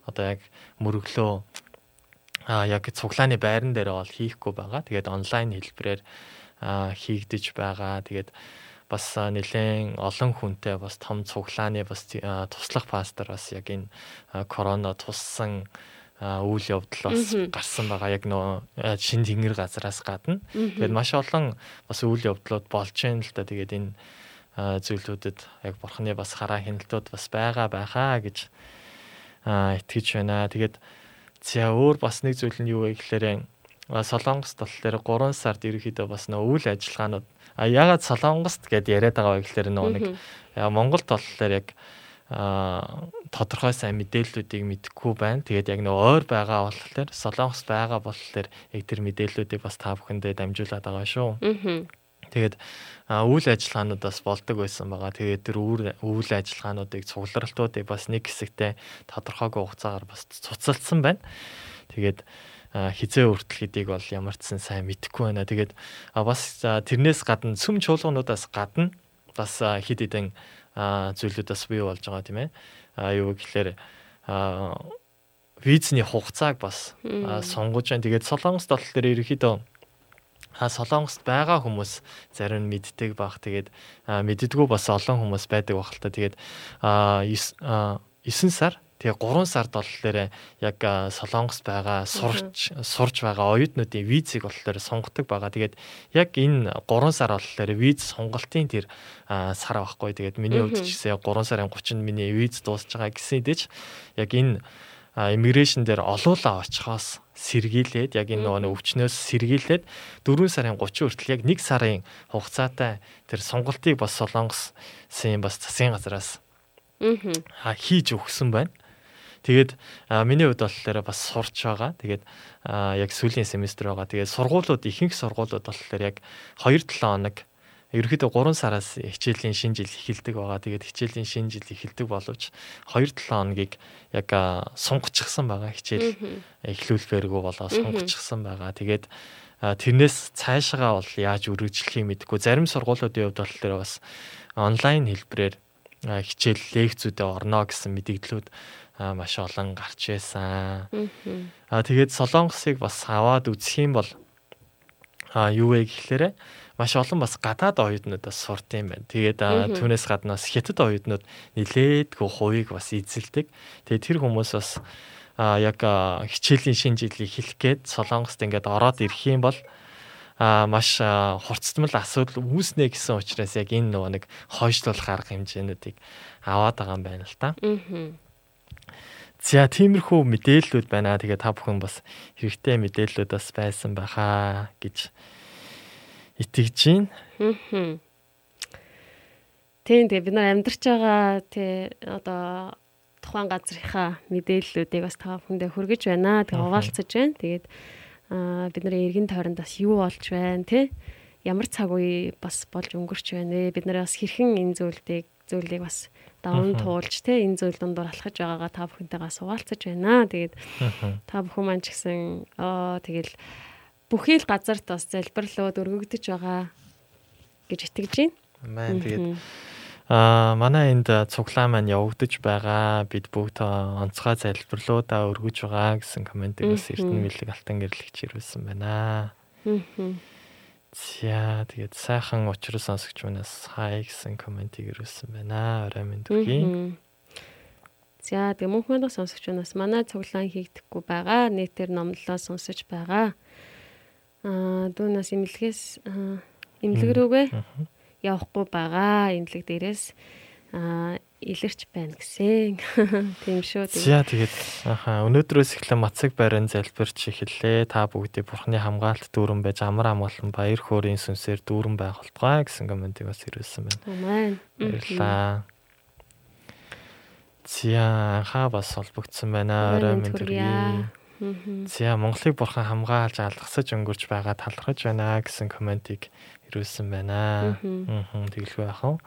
одоо яг мөрөглөө а яг цуглааны байран дээр бол хийхгүй байгаа. Тэгээд онлайн хэлбэрээр хийгдэж байгаа. Тэгээд бас нэлээд олон хүнтэй бас том цуглааны бас туслах пастор бас яг энэ корона туссан үйл явдал бас гарсан байгаа яг нөө шин тэнгэр газараас гадна. Тэгээд маш олон бас үйл явдлууд болж байна л да. Тэгээд энэ зүйлүүдэд яг бурхны бас хараа хяналтууд бас байгаа байхаа гэж итгэж байна. Тэгээд за өөр бас нэг зүйл нь юу вэ гэхээр Солонгост болохоор 3 сард ерөөхдөө бас нөө үйл ажиллагаанууд а ягаад Солонгост гэд яриад байгаа вэ гэхээр нөө нэг Монголд болохоор яг а тодорхой сайн мэдээллүүдийг мэдэхгүй байна. Тэгээд яг нөгөө ойр байгаа болохоор Солонгос байгаа болохоор яг тэр мэдээллүүдийг бас та бүхэндээ дамжуулаад байгаа шүү. Тэгээд үйл ажиллагаанууд бас болдог байсан байгаа. Тэгээд тэр үйл ажиллагаануудыг цугларалтуудыг бас нэг хэсэгтээ тодорхойгүй хугацаагаар бас цуцалдсан байна. Тэгээд хизээ өртөл гэдгийг бол ямар ч сайн мэдэхгүй байна. Тэгээд бас тэрнээс гадна сүм чуулгануудаас гадна бас хид хідэн зүйлүүд бас бий болж байгаа тийм ээ. Юу гэхээр визний хугацааг бас сонгож байна. Тэгээд Солонгос тол дээр ерөөхдөө Солонгост байгаа хүмүүс зарим нь мэддэг баг. Тэгээд мэддэггүй бас олон хүмүүс байдаг баг л та. Тэгээд а 9 сар Тэгээ 3 сард болохоор яг а, Солонгост байгаа сурч сурж байгаа оюутнуудын визийг болохоор сонгодог байгаа. Тэгээд яг энэ 3 сар болохоор виз сонголтын тэр сар байхгүй. Тэгээд миний хувьд ч гэсэн 3 сарын 30-нд миний виз дуусж байгаа гэсэн дэч яг энэ иммиграшн дээр олуулаа очихоос сэргийлээд яг энэ нөгөө өвчнөөс сэргийлээд 4 сарын 30 хүртэл яг 1 сарын хугацаатай тэр сонголтыг бас Солонгосын бас засгийн газараас аа хийж өгсөн байна. Тэгээд миний хувьд болохоор бас сурч байгаа. Тэгээд яг сүүлийн семестр байгаа. Тэгээд сургуулиуд ихэнх сургуулиуд болохоор яг 2-7 хоног ерөөхдөө 3 сараас хичээлийн шинэ жил эхэлдэг байгаа. Тэгээд хичээлийн шинэ жил эхэлдэг боловч 2-7 хоногийг яг сунгацчихсан байгаа. Хичээл эхлүүлэхээргүй болоо сунгацчихсан байгаа. Тэгээд тэрнээс цаашгаа бол яаж үргэлжлэхийг мэдэхгүй. Зарим сургуулиудын хувьд болохоор бас онлайн хэлбэрээр хичээл лекцүүдэд орно гэсэн мэдээлэлүүд маш олон гарч байсан. Аа тэгээд Солонгосыг бас аваад үзэх юм бол а юу вэ гэхлээрэ маш олон бас гадаад оюутнуудаас сурт юм байна. Тэгээд түүнээс гаднаас хятад оюутнууд нилээдгүй хувийг бас эзэлдэг. Тэгээд тэр хүмүүс бас а яг хичээлийн шинэ жилийг хэлэх гээд Солонгост ингээд ороод ирэх юм бол а маш хурцтмал асуудал үүснэ гэсэн учраас яг энэ нөгөө нэг хойшлуулах арга хэмжээнүүдийг аваад байгаа юм байна л та. За тиймэрхүү мэдээллүүд байна. Тэгээ та бүхэн бас хэрэгтэй мэдээллүүд бас байсан байхаа гэж итгэж байна. Тийм тэгээ бид нар амьдарч байгаа тий одоо тухайн газрынхаа мэдээллүүдийг бас та бүхэндээ хүргэж байна. Тэгээ хуваалцаж байна. Тэгээд аа бидний эргэн тойронд бас юу болж байна тий ямар цаг үе бас болж өнгөрч байна вэ? Бид нар бас хэрхэн энэ зүйлийг зүйлийг бас даван туулж те энэ зүйл дундуур алхаж байгаагаа та бүхэнтэйгээ суулцаж байна. Тэгээд та бүхэн маань ч гэсэн аа тэгэл бүхий л газарт бас залбирлууд өргөгдөж байгаа гэж итгэж байна. Маань тэгээд аа манай энд цуглаа маань явагдаж байгаа бид бүгд онцгой залбирлуудаа өргөж байгаа гэсэн комментиг бас Эрдэнэ мэлэг алтан гэрлэгч ирүүлсэн байна. За тэгээд сайхан учрал сонсогч манаас хай гэсэн комментиг ирүүлсэн байна. Орой минь төргий. За тэгээ мөнх мандах сонсогч манаас манай цуглаан хийгдэхгүй байгаа. Нийтээр номлолоо сонсож байгаа аа дүүнээс имлэгээс имлэг рүүгээ явахгүй байгаа. Имлэг дээрээс аа илэрч байна гэсэн. <laughs> Тийм шүү. За тэгээд аха өнөөдрөөс эхлэн мацаг барин залбирч эхэллээ. Та бүгдийг Бурхны хамгаалт дүүрэн байж амар амгалан баяр хөөрийн сүнсээр дүүрэн байх болтугай гэсэн комментиг бас ирүүлсэн байна. Амен. Баярлалаа. За хаа бас холбогдсон байна. Орой минь төргий. За Монголыг бурхан хамгаалж алгасаж өнгөрч байгаа талархаж байна гэсэн комментиг ирүүлсэн байна. Тэгэлгүй яах вэ?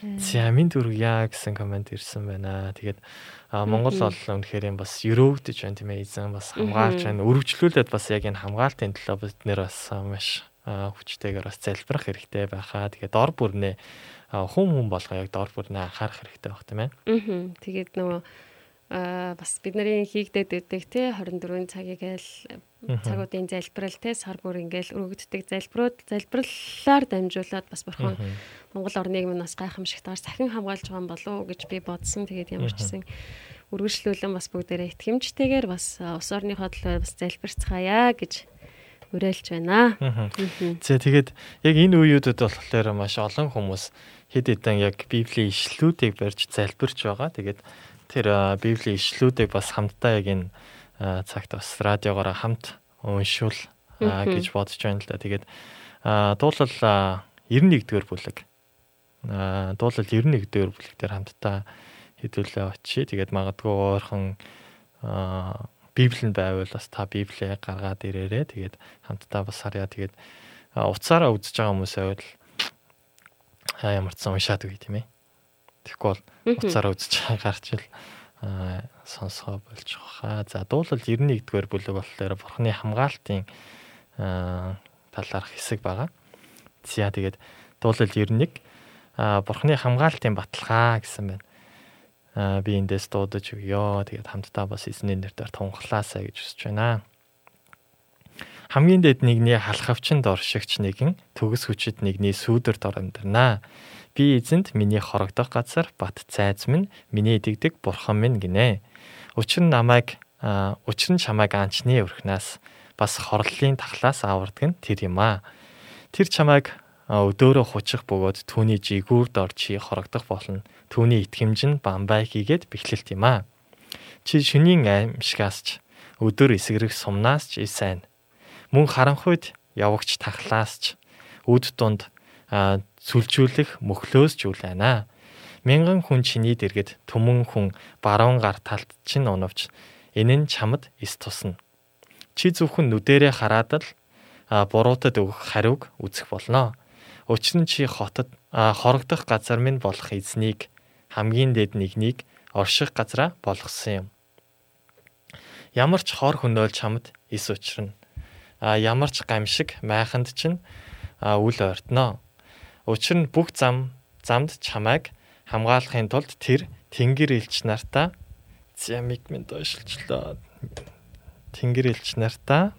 За минь дүргийа гэсэн коммент ирсэн байна. Тэгээд Монгол бол үнэхээр юм бас өрөөгдөж байна тийм ээ. Эзэн бас хамгаалж байна. Өргөжлүүлээд бас яг энэ хамгаалтын төлөө бид нэр бас маш хүчтэйгээр бас залбирах хэрэгтэй байхаа. Тэгээд дор бүрнээ хүм хүм болгоо яг дор бүрнээ анхаарах хэрэгтэй байх тийм ээ. Аа. Тэгээд нөгөө а бас бидний хийгдээд өгдөг те 24 цагийг л цагуудын залбирал те сар бүр ингээл өргөддөг залбирууд залбирлаар дамжуулаад бас бурхан Монгол орныг минь бас гайхамшигтайгаар сахин хамгаалж байгаа болов уу гэж би бодсон. Тэгээд ямар ч гэсэн үргэлжлүүлэн бас бүгдээрээ итгэмжтэйгээр бас ус орны хотлоо бас залбирцгаая гэж уриалж байна. За тэгээд яг энэ үеүүдэд болохоор маш олон хүмүүс хэд хэдэн яг библийн ишлүүдийг барьж залбирч байгаа. Тэгээд тэр библийн ишлүүдийг бас хамтдаа яг энэ цагт бас радиогоор хамт уншуул гэж бодож байна л да. Тэгээд дуулал 91-р бүлэг. Дуулал 91-р бүлэг дээр хамтдаа хэдүүлээ очие. Тэгээд магадгүй ойрхон Библийн байвал бас та Библийг гаргаад ирээрээ. Тэгээд хамтдаа бас харъя. Тэгээд уцаараа үзэж байгаа хүмүүс байвал ямар ч уншаад үгүй тийм ээ. Тэгэхгүй бол уцаараа үзэж <laughs> гарч ил сонсгоо болж байгаа. За дуулал 91-р бүлэг болохоор Бурхны хамгаалтын талаарх хэсэг байгаа. За тэгээд дуулал 91 Бурхны хамгаалтын баталгаа гэсэн байна. аа би эндээс дуудаж өгье. Тэгээд хамтдаа бас эзний нэрээр тунхлаасаа гэж хүсэж байна. Хамгийн дэд нэгний халахвчанд оршигч нэгэн төгс хүчит нэгний сүүдэрт ор амьдрнаа. Би эзэнд миний хорогдох газар бат цайз минь миний дэгдэг бурхан минь гинэ. Учир нь намайг учир нь чамайг анчны өрхнээс бас хорлолын тахлаас авардаг нь тэр юм аа. Тэр чамайг өдөөрөө хучих бөгөөд түүний жигүүрд орчи хорогдох болно. Түүний итгэмж нь бамбай хийгээд бэхлэлт юм аа. Чи шөнийн аимшгаас ч өдөр эсгэрэх сумнаас ч сайн мөн харанхуйд явагч тахлаас ч үд дунд сүлжүүлэх мөхлөөс ч үл байна. Мянган хүн чиний дэргэд түмэн хүн баруун гар талд чинь унавч энэ нь чамд эс тусна. Чи зөвхөн нүдэрээ хараад л буруутад өгөх хариуг үзэх болно. Учир нь чи хотод хорогдох газар минь болох эзнийг хамгийн дэд нэгнийг орших газараа болгосон юм. Ямар ч хор хөнөөл чамд эс учрна ямар ч гамшиг майханд чинь үл ойртноо. Учир нь бүх зам замд чамайг хамгаалахын тулд тэр тэнгэр элч нартаа зямиг минь доошлчлоо. Тэнгэр элч нартаа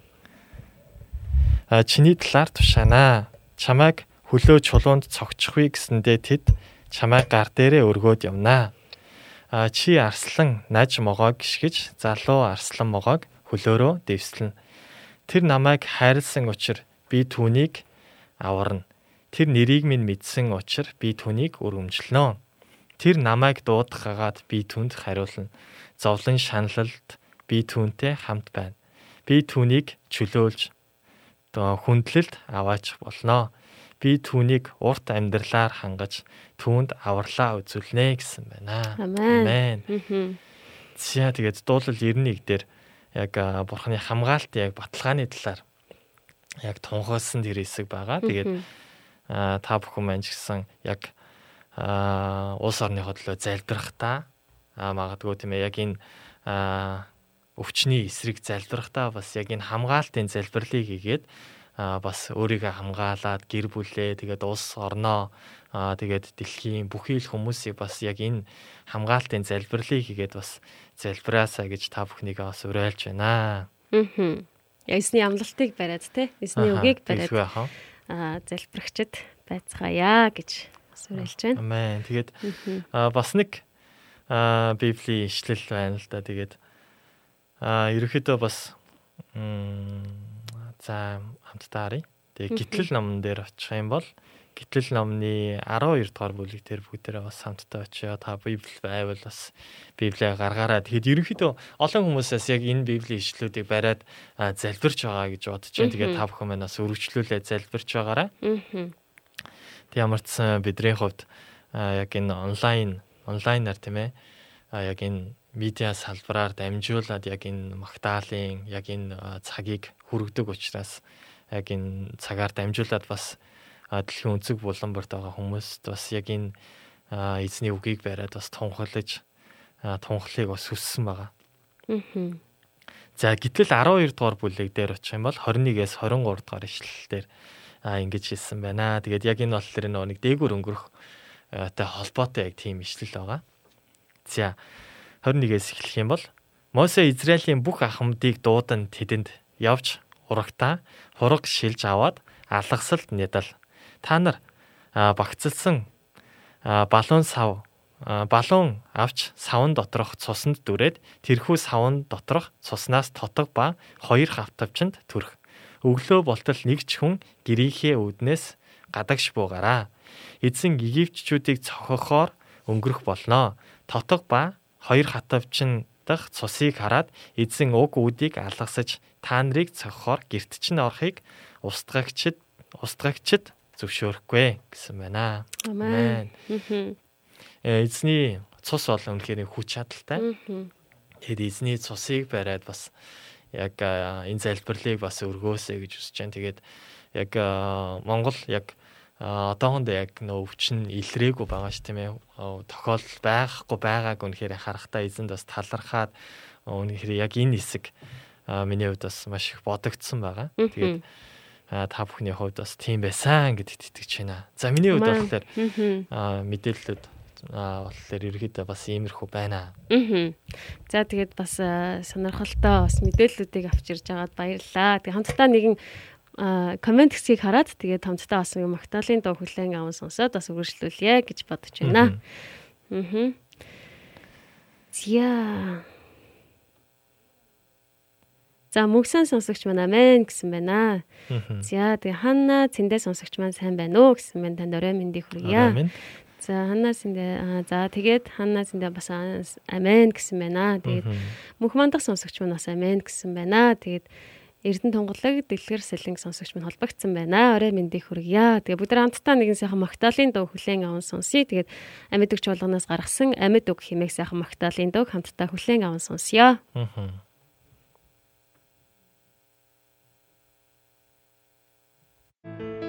чиний талаар тушаана. Чамайг хөлөө чулуунд цогчихвээ гэсэндээ тэд чамайг гар дээрээ өргөөд явнаа. А чи арслан наж могоог гიშгэж залуу арслан могоог хөлөөрөө дэвслэн Тэр намайг хайрлсан учраас би түүнийг аварна. Тэр нэрийг минь мэдсэн учраас би түүнийг өргөмжлөнө. Тэр намайг дуудах хагаад би түнд хариулна. Зовлон шаналлд би түүнтэй хамт байна. Би түүнийг чөлөөлж хүндлэлд аваач болно. Би түүнийг урт амьдралаар хангаж түүнд авралаа үзүүлнэ гэсэн байна. Амен. За тэгээд дуулал 91 дээр яг бурхны хамгаалт яг баталгааны талаар яг тунхаасан тэр хэсэг байгаа. Тэгээд та бүхэн маань ч гэсэн яг улс орныхоо төлөө залбирахтаа магадгүй тийм ээ яг энэ өвчний эсрэг залбирахтаа бас яг энэ хамгаалтын залбирлыг хийгээд бас өөрийгөө хамгаалаад гэр бүлээ тэгээд улс орноо тэгээд дэлхийн бүхий л хүмүүсийг бас яг энэ хамгаалтын залбирлыг хийгээд бас залбираасаа гэж та бүхнийг бас уриалж байна. Аа. Эсний амлалтыг бариад те. Эсний үгийг бариад аа залбирагчд байцгаая гэж бас уриалж байна. Амен. Тэгээд бас нэг библийн ишлэл байна л да. Тэгээд аа ерөөхдөө бас за хамтдаа харъя. Тэгээ <laughs> гитлэл номон дээр очих юм бол Гэтэл номны 12 дугаар бүлэг дээр бүгдээрээ бас хамтдаа очио та Библи байвал бас Библийг гаргаараа. Тэгэхэд ерөнхийдөө олон хүмүүсээс яг энэ Библийн ишлүүдийг бариад залбирч байгаа гэж бодож байна. Тэгээд та бүхэн манаас өргөжлүүлээ залбирч байгаараа. Тэг ямар ч сан бидний хувьд яг энэ онлайн онлайнаар тийм ээ яг энэ медиа салбараар дамжуулаад яг энэ магтаалын яг энэ цагийг хүргэдэг учраас яг энэ цагаар дамжуулаад бас дэлхийн өнцөг буланбарт байгаа хүмүүст бас яг энэ эзний үгийг бариад бас тунхаглаж тунхлыг бас хүссэн байгаа. Аа. За гэтэл 12 дугаар бүлэг дээр очих юм бол 21-ээс 23 дугаар ишлэл дээр а ингэж хэлсэн байна. Тэгээд яг энэ бол тэр нэг дээгүр өнгөрөх тай холбоотой яг тийм ишлэл байгаа. За 21-ээс эхлэх юм бол Мосе Израилийн бүх ахмадыг дуудан тэдэнд явж урагтаа хураг шилж аваад алгасалд нэдэл та нар багцлсан балуун сав балуун авч савн доторх цуснд дүрээд тэрхүү савн доторх цуснаас тотог ба хоёр хавтавчанд төрөх. Өглөө болтол нэг ч хүн гэрийнхээ үүднээс гадагш буугараа. Эзэн Египтчүүдийг цохохоор өнгөрөх болноо. Тотог ба хоёр хатавчин дах цусыг хараад эзэн уг үүдийг алгасаж та нарыг цохохоор герт чинь орохыг устгагчд устгагчд зөвшөөрөхгүй гэсэн байна. Амен. Э, эзний цус бол үнэхээр хүч чадалтай. Тэгэхээр эзний цусыг бариад бас яг энэ залбирлыг бас өргөөсэй гэж хүсэж байна. Тэгээд яг Монгол яг одоохондоо яг нөө өвчин илрээгүй байгаа ш тийм ээ. Тохиолдол байхгүй байгааг үнэхээр харахтаа эзэнд бас талархаад үнэхээр яг энэ хэсэг миний хувьд бас маш их бодогдсон байгаа. Тэгээд та бүхний хувьд бас тийм байсан гэдэгт итгэж байна. За миний хувьд болохоор мэдээлэлүүд болохоор ерөөхдөө бас иймэрхүү байна. За тэгээд бас сонирхолтой бас мэдээллүүдийг авч ирж байгаад баярлалаа. Тэгээд хамтдаа нэгэн комент хэсгийг хараад тэгээд хамтдаа бас нэг магтаалын дуу хүлээн аван сонсоод бас үргэлжлүүлье гэж бодож байна. Аа. Зя. За мөнгсөн сонсогч маань амен гэсэн байна. За тэгээ Ханна цэндээ сонсогч маань сайн байна уу гэсэн байна. Танд орой мэндийг хүргье. За Ханна цэндээ за тэгээд Ханна цэндээ бас амен гэсэн байна. Тэгээд мөнх мандах сонсогч маань бас амен гэсэн байна. Тэгээд Эрдэнэ тунгалаг дэлгэр сэлэнг сонсогч маань холбогдсон байна. Орой мэндийг хүргье. Тэгээ бүгд хамтдаа нэгэн сайхан магтаалын дуу хүлээн аван сонсъё. Тэгээд амьд өгч болгоноос гаргасан амьд үг хэмээх сайхан магтаалын дуу хамтдаа хүлээн аван сонсъё. Мгм. Амьдуг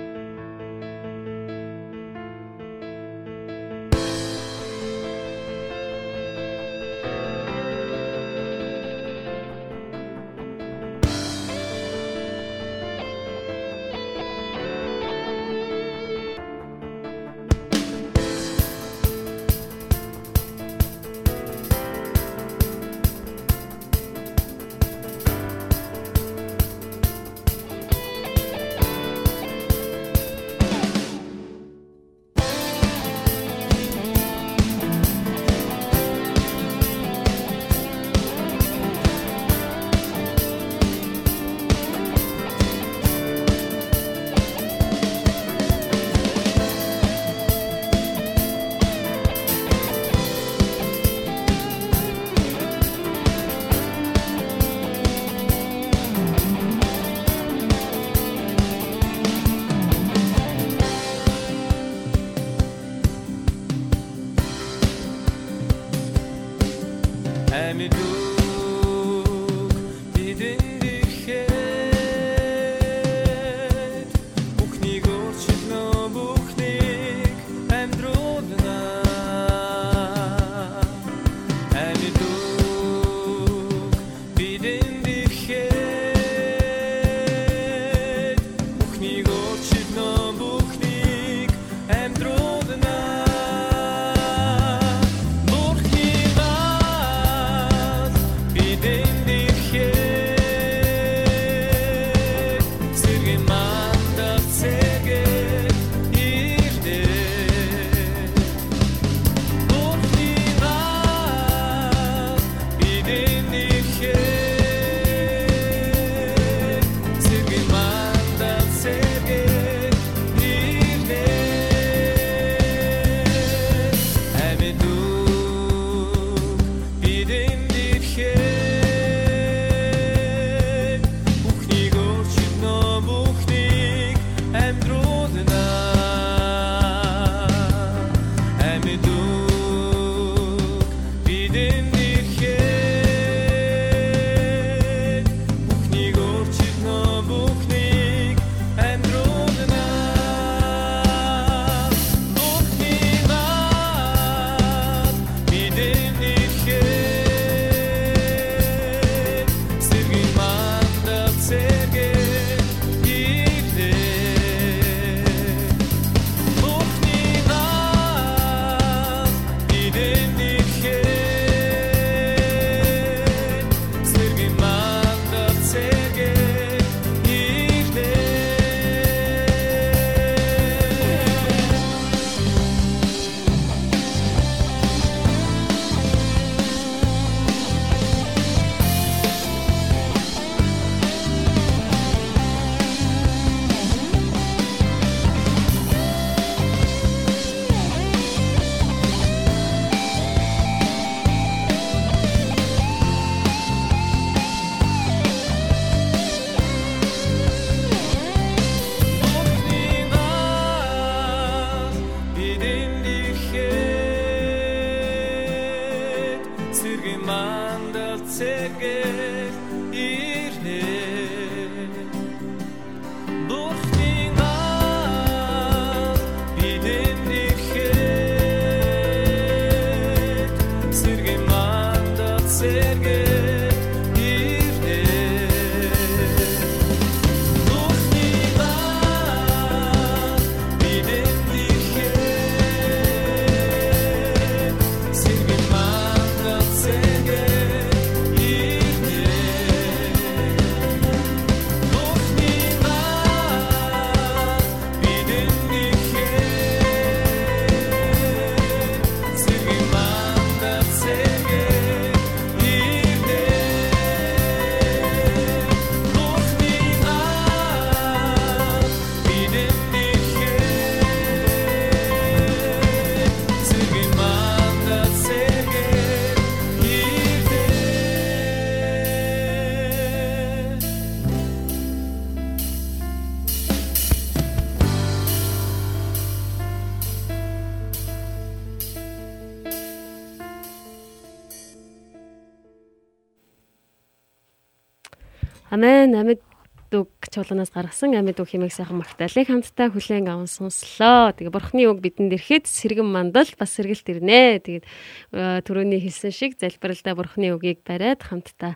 Амен амьд үг чуулганаас гаргасан амьд үг хэмээх сайхан магтаалыг хамтдаа хүлээн аван сонслоо. Тэгээ бурхны үг бидэнд ирэхэд сэргэн мандал бас сэргэлт ирнэ. Тэгээд э, түрүүний хэлсэн шиг залбиралдаа бурхны үгийг бариад хамтдаа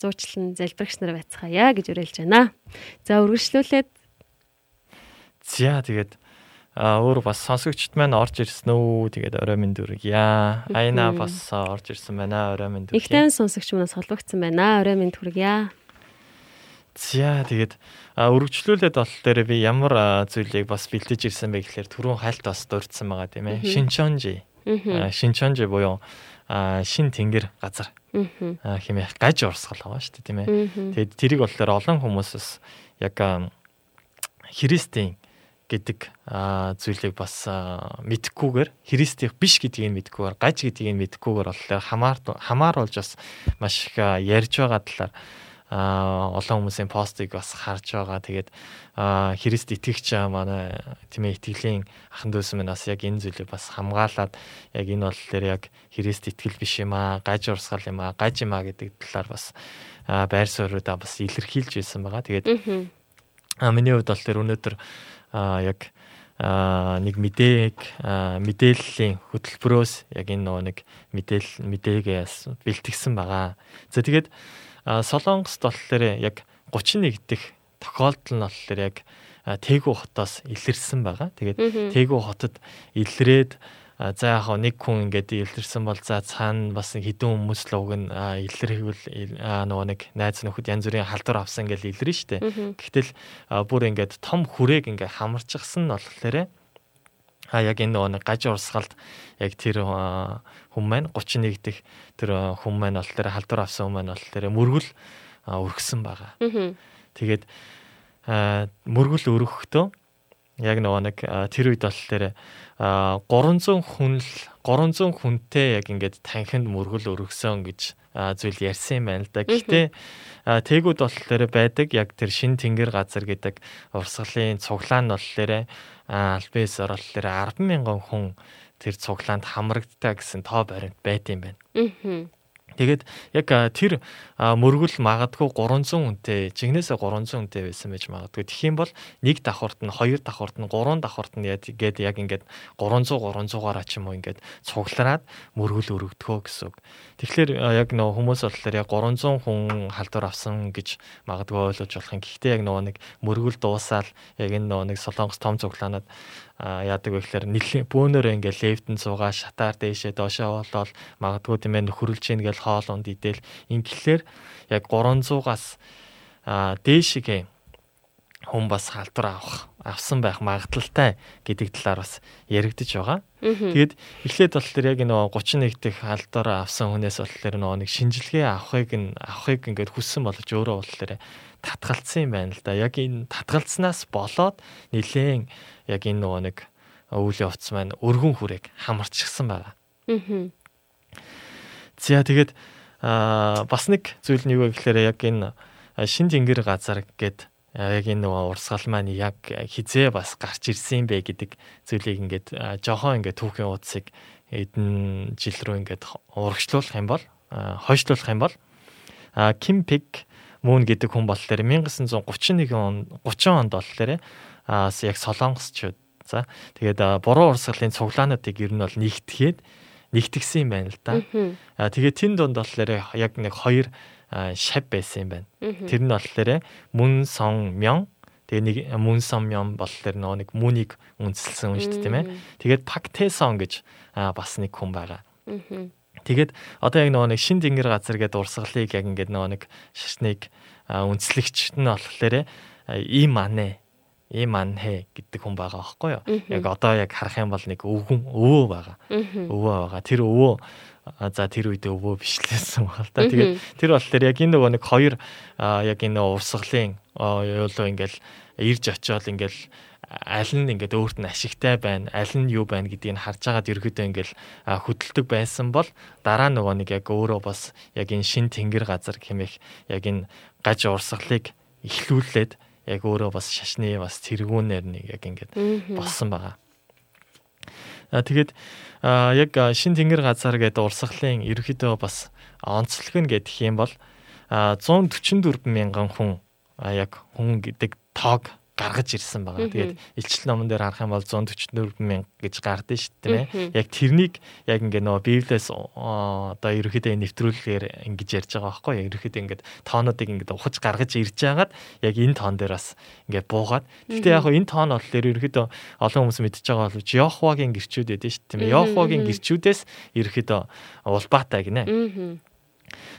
зуучлан залбирагч нар байцгаая гэж уриалж байна. За үргэлжлүүлээд За тэгээд а өөр бас сонсогчд маань орж ирсэн үү? Тэгээд орой минь дүргийа. Айна бас орж ирсэн байна. Орой минь их дүргийа. тань сонсогч мөнөөс холбогдсон байна. Орой минь түргийа. За тэгээд а, үргэлжлүүлээд бол дээр би ямар зүйлийг бас бэлдэж ирсэн бэ гэхээр түрүүн хальт бас дурдсан байгаа тийм ээ. Шинчонжи. Шинчонжи буюу шин тэнгэр газар хэмээх гаж урсгал байгаа шүү дээ тийм ээ. Тэгээд тэрийг болохоор олон хүмүүсээс яг а, христийн гэдэг зүйлийг бас мэдхгүйгээр христийн биш гэдгийг мэдхгүйгээр гаж гэдгийг мэдхгүйгээр болохоор хамаар хамааруулж бас маш их ярьж байгаа талаар олон хүмүүсийн постыг бас харж байгаа. Тэгээд Христ итгэгч манай тийм ээ итгэлийн ахан дүүс минь бас яг энэ зүйлийг бас хамгаалаад яг энэ бол тэр яг Христ итгэл биш юм аа, гаж урсгал юм аа, гаж юм аа гэдэг талаар бас байр суурьудаа бас илэрхийлж байсан байгаа. Тэгээд миний хувьд бол тэр өнөөдөр яг нэг мэдээг мэдээллийн хөтөлбөрөөс яг энэ нөгөө нэг мэдээл мэдээлгээс бэлтгэсэн байгаа. За тэгээд а, Солонгост болохоор яг 31 дэх тохиолдол нь болохоор яг Тэгүү хотоос илэрсэн байгаа. Тэгээд Тэгүү хотод илрээд за яг нэг хүн ингээд илэрсэн бол за цаана бас хідэн хүмүүс л уг нь а, илэрхийвэл ил- а, нөгөө нэг найз нөхөд янз бүрийн халдвар авсан гэж илэрнэ штэ. Гэтэл а, бүр ингээд том хүрээг ингээд хамарчихсан нь болохоор а яг энэ нөгөө нэг гаж урсгалд яг тэр хүн маань 31 дэх тэр хүн маань болохоор халдвар авсан хүн маань болохоор мөргөл а, өргсөн байгаа. Аа. Тэгээд мөргөл өргөхдөө яг нөгөө нэг тэр үед болохоор а, 300 хүн л 300 хүнтэй яг ингээд танхинд мөргөл өргөсөн гэж зүйл ярьсан юм байна л да. Гэхдээ тээгүүд болохоор байдаг яг тэр шин тэнгэр газар гэдэг урсгалын цуглаан нь болохоор альбес орлолоор 10 мянган хүн тэр цуглаанд хамрагдтаа гэсэн тоо баримт байт юм байна. Аа. Тэгээд яг тэр мөргөл магадгүй 300 хүнтэй, жигнэсээ 300 хүнтэй байсан байж магадгүй. Тэгэх юм бол нэг давхурт нь, хоёр давхурт нь, гурван давхурт нь гээд яг ингээд 300 300-аараа ч юм уу ингээд цуглараад мөргөл өргөдгөө гэсэн үг. Тэгэхээр яг нөгөө хүмүүс болохоор яг 300 хүн халдвар авсан гэж магадгүй ойлгож болох юм. Гэхдээ яг нөгөө нэг мөргөл дуусаал яг энэ нөгөө нэг солонгос том цуглаанууд а яадаг вэ гэхээр нэлийн бөөнөр ингээл лефтэн цугаа шатаар дээшээ доошоо болол магадгүй тийм ээ нөхөрлж ийн гэл хоол унд идэл ингэлээр яг 300-аас а дээшгээ хүн бас халдвар авах авсан байх магадлалтай гэдэг талаар бас яригдж байгаа. Тэгээд эхлээд болохоор яг нөгөө 31 дэх халдвар авсан хүнээс болохоор нөгөө нэг шинжилгээ авахыг нь авахыг ингээд хүссэн боловч өөрөө болохоор татгалцсан юм байна л да. Яг энэ татгалцснаас болоод нилээн яг энэ нөгөө нэг үйл явц маань өргөн хүрээг хамарчихсан байгаа. Аа. За тэгээд бас нэг зүйл нь юу вэ гэхээр яг энэ шин тэнгэр газар а, яг энэ нөгөө урсгал маань яг хизээ бас гарч ирсэн юм бэ гэдэг зүйлийг ингээд а, жохоо ингээд түүхийн утсыг эдэн жил рүү ингээд урагшлуулах юм бол хойшлуулах юм бол Ким Пик Мөн гэдэг хүн болохоор 1931 он 30 онд болохоор яг солонгосчууд за. Тэгээд буруу урсгалын цуглаануудыг ер нь бол нэгтгэхэд нэгтгсэн юм байна л да. А тэгээд тэн донд болохоор яг нэг хоёр шав байсан юм байна. Тэр нь болохоор мөн сон мён тэгээ нэг мөн сон мён болохоор нөгөө нэг мүнийг үнсэлсэн хүн шүү дээ тийм ээ. Тэгээд пак тэсон гэж бас нэг хүн байгаа. Тэгээд одоо яг нөгөө нэг шин тэнгэр газар гэдэг урсгалыг яг ингээд нөгөө нэг шашныг а, үнслэгч нь болохоор ийм манэ ийм манхэ гэдэг хүн байгаа байхгүй юу? Яг одоо яг харах юм бол нэг өвгөн өвөө байгаа. Өвөө байгаа. Тэр өвөө за тэр үед өвөө бишлээсэн баг л да. Тэгээд тэр болохоор яг энэ нөгөө нэг хоёр яг энэ урсгалын юулуу ингээл ирж очиод ингээл аль нь ингээд өөрт нь ашигтай байна, аль нь юу байна гэдгийг харж агаад ерөөдөө ингээл хөдөлдөг байсан бол дараа нөгөө нэг яг өөрөө бас яг энэ шин тэнгэр газар хэмээх яг энэ гаж урсгалыг ихлүүлээд яг өөрөө бас шашны бас тэргүүнээр нэг яг ингээд болсон байгаа. А тэгээд яг шин тэнгэр газар гэдэг урсгалын ерөөхдөө бас онцлог нь гэдэг юм бол а 144 мянган хүн яг хүн гэдэг тоог гаргаж ирсэн байгаа. Тэгээд илчил номон дээр харах юм бол 144 мянга гэж гардыг шүү дээ тийм ээ. Яг тэрнийг яг ингээ нөгөө Библиэс одоо ерөөхдөө нэвтрүүлгээр ингэж ярьж байгаа байхгүй юу? Ерөөхдөө ингээд тоонуудыг ингээд ухаж гаргаж ирж байгаад яг энэ тоон дээр бас ингээд буугаад. Гэхдээ яг энэ тоон бол ерөөхдөө олон хүмүүс мэдчихэж байгаа боловч Йохвагийн гэрчүүд байдэн шүү дээ тийм ээ. Йохвагийн гэрчүүдээс ерөөхдөө улбаатай гинэ.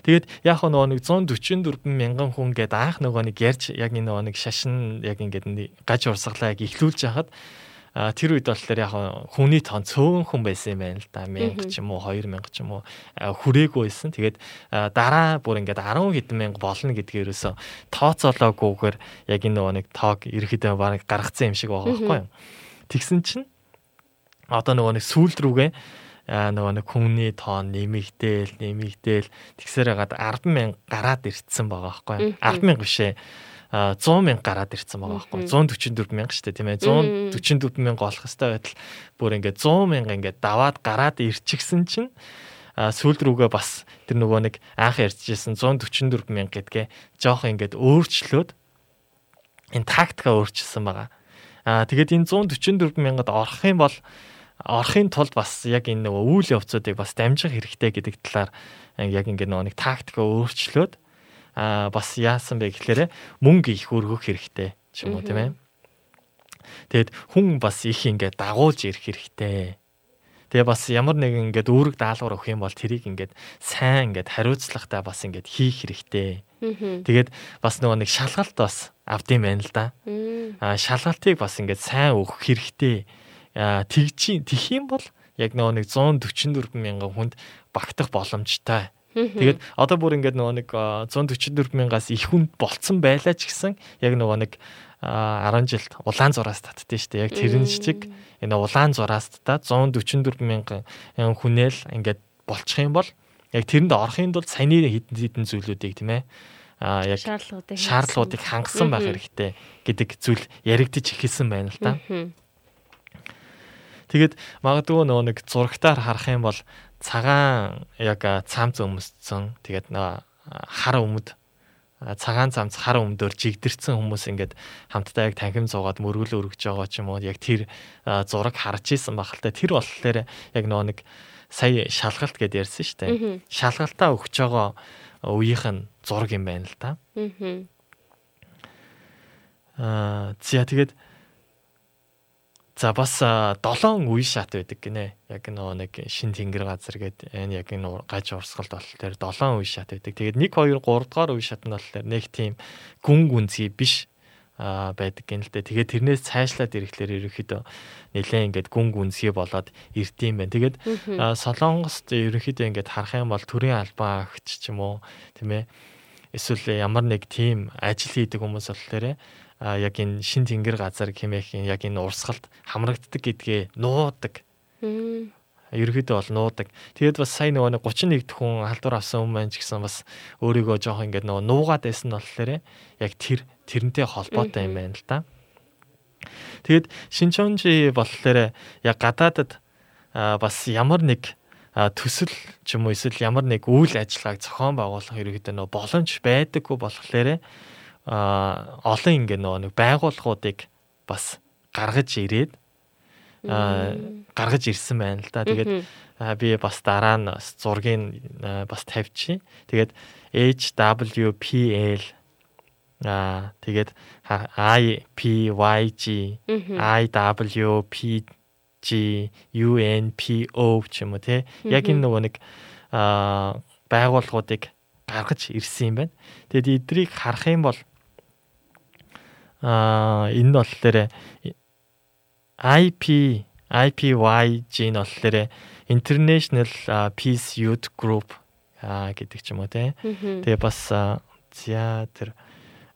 Тэгээд яг нөгөө нэг 144 мянган хүн гээд анх нөгөө нэг ярьж яг энэ нөгөө нэг шашин яг ингээд гаж урсгалаа яг ихлүүлж яхад а тэр үед болохоор яг хүний тоон цөөн хүн байсан юм байна л да 1000 ч юм уу 2000 ч юм уу хүрээгүй байсан. Тэгээд дараа бүр ингээд 10 хэдэн мянга болно гэдгээ ерөөсө тооцоолоогүйгээр яг энэ нөгөө нэг тоог ерөөхдөө баг гаргацсан юм шиг байгаа байхгүй юу. Тэгсэн чинь одоо нөгөө нэг сүүлд рүүгээ нөгөө нэг хүмүүний тоон нэмэгдээл нэмэгдээл тэгсээр хагаад 100000 гараад ирцсэн байгаа байхгүй 100000 биш ээ 100 мянга гараад ирцэн байгаа байхгүй 144 мянга шүү дээ тийм ээ. 144 мянга болох хэвээр байтал. Бүр ингээд 100 мянга ингээд даваад гараад ирчихсэн чинь сүүл рүүгээ бас тэр нөгөө нэг анх ярьжсэн 144 мянга гэдгээ жоох ингээд өөрчлөөд энэ тактика өөрчилсөн байгаа. Аа тэгээд энэ 144 мянгад орох юм бол орохын тулд бас яг энэ нөгөө үйл явцуудыг бас дамжих хэрэгтэй гэдэг талаар яг ингэ нөгөө нэг тактика өөрчлөөд а бас яасан бэ гэхээр мөнгө их өргөх хэрэгтэй ч юм уу тийм ээ. Тэгэд хүн бас их ингэ дагуулж ирэх хэрэгтэй. Тэгээ бас ямар нэгэн ингээд үүрэг даалгавар өгөх юм бол тэрийг ингээд сайн ингээд хариуцлагатай бас ингээд хийх хэрэгтэй. Тэгээд бас нөгөө нэг шалгалт бас авдсан байна л да. Аа шалгалтыг бас ингээд сайн өгөх хэрэгтэй тэгжи тэх юм бол яг нөгөө нэг 144 мянган хүнд багтах боломжтой. Тэгээд одоо бүр ингээд нөгөө нэг 144 мянгаас их хүнд болцсон байлаа ч гэсэн яг нөгөө нэг 10 жилд улаан зураас татдээ шүү дээ. Яг тэрэн шиг энэ улаан зураас та 144 мянган хүнээл ингээд болчих юм бол яг тэрэнд орохын тулд саяны хідэн хідэн зүйлүүдийг тийм ээ а яг шаардлагуудыг шаардлагуудыг хангасан байх хэрэгтэй гэдэг зүйл яригдчих эхэлсэн байна л да. Тэгээд магадгүй нөгөө нэг зурагтаар харах юм бол цагаан яг цамц өмссөн тэгээд хар өмд цагаан цамц хар өмдөр жигдэрсэн хүмүүс ингээд хамтдаа яг танхим зуугаад мөргөл өргөж байгаа ч юм уу яг тэр зураг харж исэн бахалтай тэр болохоор яг нөгөө нэг сая шалгалт гэдээ ярьсан шүү дээ. Шалгалтаа өгч байгаа үеийнх нь зураг юм байна л да. Аа зя тэгээд За бас 7 үе шат байдаг гинэ. Яг нөгөө нэг шин тэнгэр газар гээд энэ яг энэ гаж урсгалд болохоор 7 үе шат байдаг. Тэгээд 1 2 3 дугаар үе шат нь болохоор нэг тийм гүн гүнзгий биш байдаг гэн л дээ. Тэгээд тэрнээс цаашлаад ирэхлээр ерөнхийдөө нэлээ ингээд гүн гүнзгий болоод ирдэм байх. Тэгээд Солонгост ерөнхийдөө ингээд харах юм бол төрийн албан агч ч юм уу тийм ээ. Эсвэл ямар нэг тийм ажил хийдэг хүмүүс болохоор а яг энэ шин тэнгэр газар хэмээх яг энэ урсгалд хамрагддаг гэдгээ нуудаг. Ерөөдөө бол нуудаг. Тэгээд бас сая нөгөө 31 дэх хүн халдвар авсан маань ч гэсэн бас өөрийгөө жоох ингээд нөгөө нуугаад байсан нь болохоор яг тэр тэрнтэй холбоотой юм байна л да. Тэгээд шинчонжи болохоор яг гадаадад бас ямар нэг төсөл ч юм уу эсвэл ямар нэг үйл ажиллагааг зохион байгуулах ерөөдөө нөө боломж байдаггүй болохоор а олон ингээ нөгөө нэг байгууллагуудыг бас гаргаж ирээд а гаргаж ирсэн байна л да. Тэгээд би бас дараа нь зургийг бас тавьчих. Тэгээд HWPL а тэгээд IPYG IWPG UNPO ч юм уу те яг энэ нөгөө нэг а байгууллагуудыг гаргаж ирсэн юм байна. Тэгэд эдрийг харах юм бол Аа энэ нь болохоор IP IPYG нь болохоор International Peace Youth Group гэдэг ч юм уу те. Тэгээ бас за тэр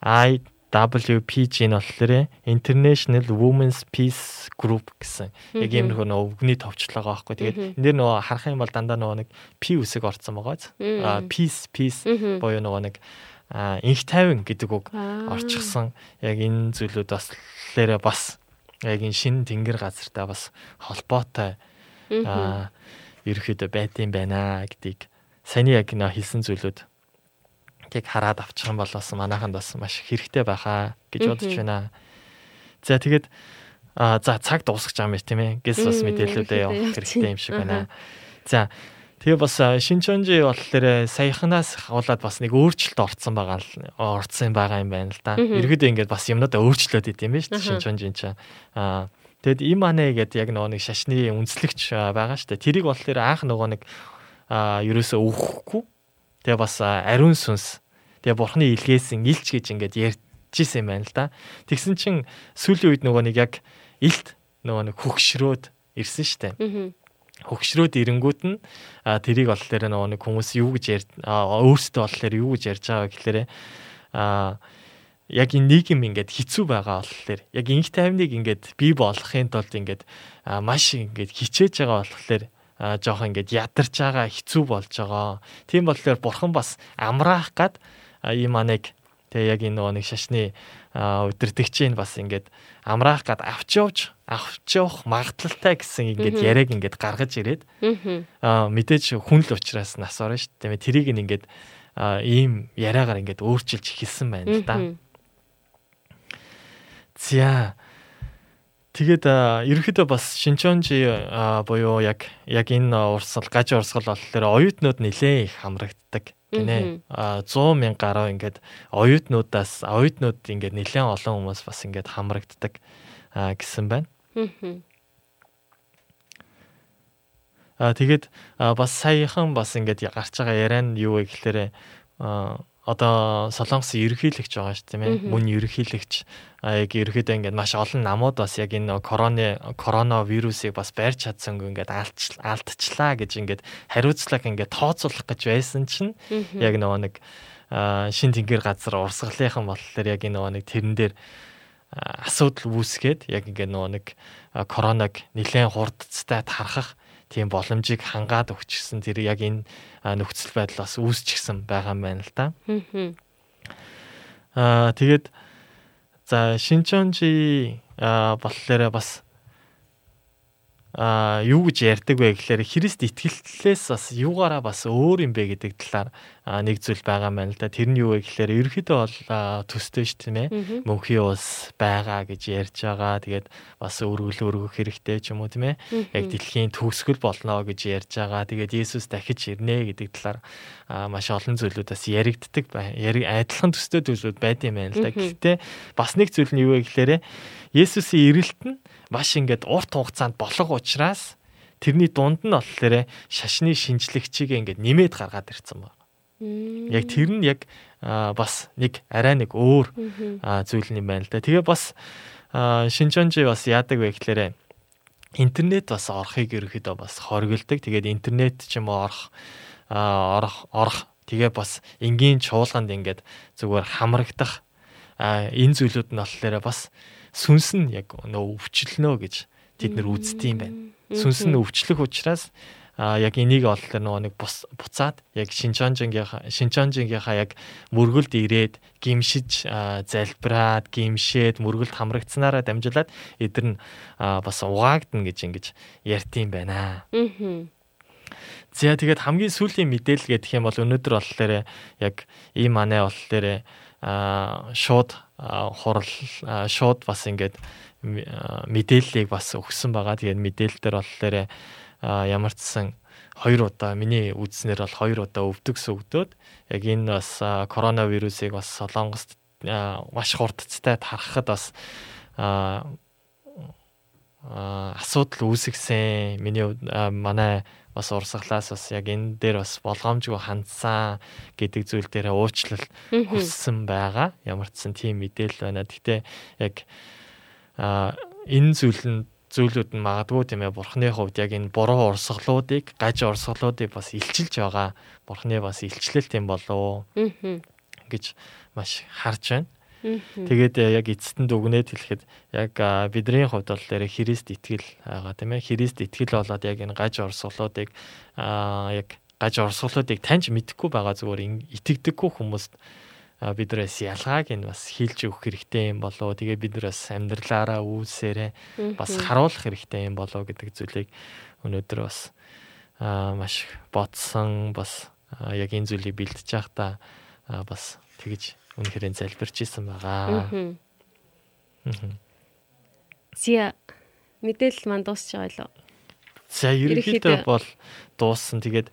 IWPG нь болохоор International Women's Peace Group гэсэн яг юм нөгөө өвгний товчлогоо аахгүй. Тэгээд энэ дэр нөгөө харах юм бол дандаа нөгөө нэг P үсэг орцсон байгаа. Аа peace peace буюу нөгөө нэг инх тайван гэдэг үг орчихсон. Яг энэ зүйлүүд бас лээрээ бас яг энэ шин тэнгэр газартай бас холбоотой а ерөөхдөө юм байна гэдгийг саяны яг нэ хэлсэн зүйлүүд тийг хараад авчих юм бол бас манайханд бас маш хэрэгтэй байхаа гэж бодож байна. За тэгээд за цаг дуусах гэж байгаа юм тийм ээ. Гэс бас мэдээллүүдээ ерөнхийдөө хэрэгтэй юм шиг байна. За тэгээ бас шинчонжи болохоор саяханаас хавуулаад бас нэг өөрчлөлт орцсон байгаа л орцсон байгаа юм байна л да. Ерөөдөө ингээд бас юмнуудаа өөрчлөөд идэм юм байна шүү дээ шинчонжин чинь. Аа Тэгэд им анэ гэдэг яг нөгөө нэг шашны үнслэгч а, байгаа шүү дээ. Тэрийг болохоор анх нөгөө нэг а ерөөсөө өгөхгүй. Тэгээ бас ариун сүнс. Тэгээ бурхны илгээсэн илч гэж ингээд ярьжсэн юм байна л да. Тэгсэн чинь сүүлийн үед нөгөө нэг яг илт нөгөө нэг хөгшрөөд ирсэн шүү дээ. Мгм. Хөгшрөөд ирэнгүүт нь тэрийг болохоор нөгөө нэг хүмүүс юу гэж ярьж а, өөрсдөө болохоор юу гэж ярьж байгаа гэхээр а яг энэ нийгэм ингээд хэцүү байгаа болохоор яг инх тайвныг ингээд бий болгохын тулд ингээд маш ингээд хичээж байгаа болохоор жоох ингээд ядарч байгаа хэцүү болж байгаа. Тийм болохоор бурхан бас амраах гад ийм маныг тэгээ яг энэ нөгөө нэг шашны а, удирдахчийн бас ингээд амраах гад авч явж авч явах магадлалтай гэсэн ингээд яриаг ингээд гаргаж ирээд Мгм. а мэдээж хүн л учраас нас орно шүү дээ. Тэрийг нь ингээд ийм яриагаар ингээд өөрчилж эхэлсэн байна л да. За. Тэгээд а, ерөнхийдөө бас шинчонжи буюу яг яг энэ урсгал гаж урсгал болохоор оюутнууд нэлээ их хамрагддаг гинэ. А 100 мянга гаруй ингээд оюутнуудаас оюутнууд ингээд нэлээд олон хүмүүс бас ингээд хамрагддаг гэсэн байна. Мгм. А тэгээд бас саяхан бас ингээд гарч байгаа яриа нь юу вэ гэхээр одоо Солонгосын ерөнхийлөгч байгаа шүү тийм ээ. Мөн ерөнхийлөгч а яг ерөнхийдөө ингээд маш олон намууд бас яг энэ короны коронавирусыг бас байрч чадсангүй ингээд алдч алдчихлаа гэж ингээд хариуцлага ингээд тооцоолох гэж байсан чинь яг нөгөө нэг шин тэнгэр газар урсгалынхан болохоор яг нөгөө нэг тэрэн дээр асуудал үүсгээд яг ингээд нөгөө нэг коронавиг нэлээд хурдцтай тархах тийм боломжийг хангаад өгчихсэн тэр яг энэ нөхцөл байдал бас үүсчихсэн байгаа юм байна л да. Аа тэгээд за шинчонжи а болохоор бас а юу гэж ярьдаг вэ гэхээр Христ итгэлтлээс бас юугаараа бас өөр юм бэ гэдэг талаар нэг зүйл байгаа байна л да. Тэр нь юу вэ гэхээр ерөөхдөө бол төстэй шүү дээ. Мөнхийн ус байгаа гэж ярьж байгаа. Тэгээд бас өргөл өргөх хэрэгтэй ч юм уу тийм ээ. Яг дэлхийн төгсгөл болно гэж ярьж байгаа. Тэгээд Есүс дахиж ирнэ гэдэг талаар маш олон зүйлүүд бас яригддаг. Яри адилхан төстэй зүйлүүд байд юм байна л да. Гэхдээ бас нэг зүйл нь юу вэ гэхээр Есүсийн ирэлт нь маш ингээд урт хугацаанд болох учраас тэрний дунд нь болохоор шашны шинжлэгчийг ингээд нэмээд гаргаад ирсэн байна. Яг тэр нь яг бас нэг арай нэг өөр зүйл юм байна л да. Тэгээ бас шинжонжи бас яадаг вэ гэхээр интернет бас орохыг ерөөхдөө бас хоригддаг. Тэгээд интернет ч юм уу орох орох орох тэгээ бас энгийн чуулганд ингээд зүгээр хамрагдах энэ зүйлүүд нь болохоор бас сүнс нь яг нөө өвчлөнө гэж тэд нэр үздэг юм байна. Сүнс нь өвчлөх учраас а яг энийг болохоор нөгөө нэг бус буцаад яг шинчонжингийнхаа шинчонжингийнхаа яг мөргөлд ирээд гимшиж залбираад гимшээд мөргөлд хамрагдсанараа дамжуулаад эдэр нь бас угаагдана гэж ингэж ярьтiin байна. Мгм. За тэгээд хамгийн сүүлийн мэдээлэл гэх юм бол өнөөдөр болохоор яг ийм манай болохоор шууд хурал шууд бас ингээд мэдээллийг бас өгсөн байгаа. Тэгээд мэдээлэл дээр болохоор ямар ч хоёр удаа миний үзснээр бол хоёр удаа өвдөгс өгдөөд яг энэ бас коронавирусыг бас Солонгост маш хурдцтай тархахад бас асуудал үүсгэсэн. Миний манай бас урсгалаас бас яг энэ дээр бас болгоомжгүй хандсан гэдэг зүйл дээр уучлал хүссэн байгаа. Ямар ч сан тийм мэдээлэл байна. Гэхдээ яг а энэ зүйл нь зүйлүүд нь магадгүй тийм ээ бурхны хувьд яг энэ буруу урсгалуудыг гаж урсгалуудыг бас илчилж байгаа. Бурхны бас илчлэлт юм болов Мгм. гэж маш харж байна. Тэгээд э, яг эцэст нь дүгнээд хэлэхэд яг бидний хувьд бол нэр Христ итгэл байгаа тийм ээ. Христ итгэл болоод яг энэ гаж орсголуудыг яг гаж орсголуудыг таньж мэдэхгүй байгаа зүгээр итгэдэггүй хүмүүст а, биднээс ялгааг нь бас хилж өгөх хэрэгтэй юм болоо. Тэгээ бид нар бас амьдралаараа үүсээрээ бас харуулах хэрэгтэй юм болоо гэдэг зүйлийг өнөөдөр бас маш бодсон бас яг энэ зүйлийг бэлтэж явахдаа аа бас тэгж үнэхээр залбирч исэн байгаа. Зя мэдээлэл маань дуусч байгаа лөө. За ерөнхийдөө бол дууссан. Тэгээд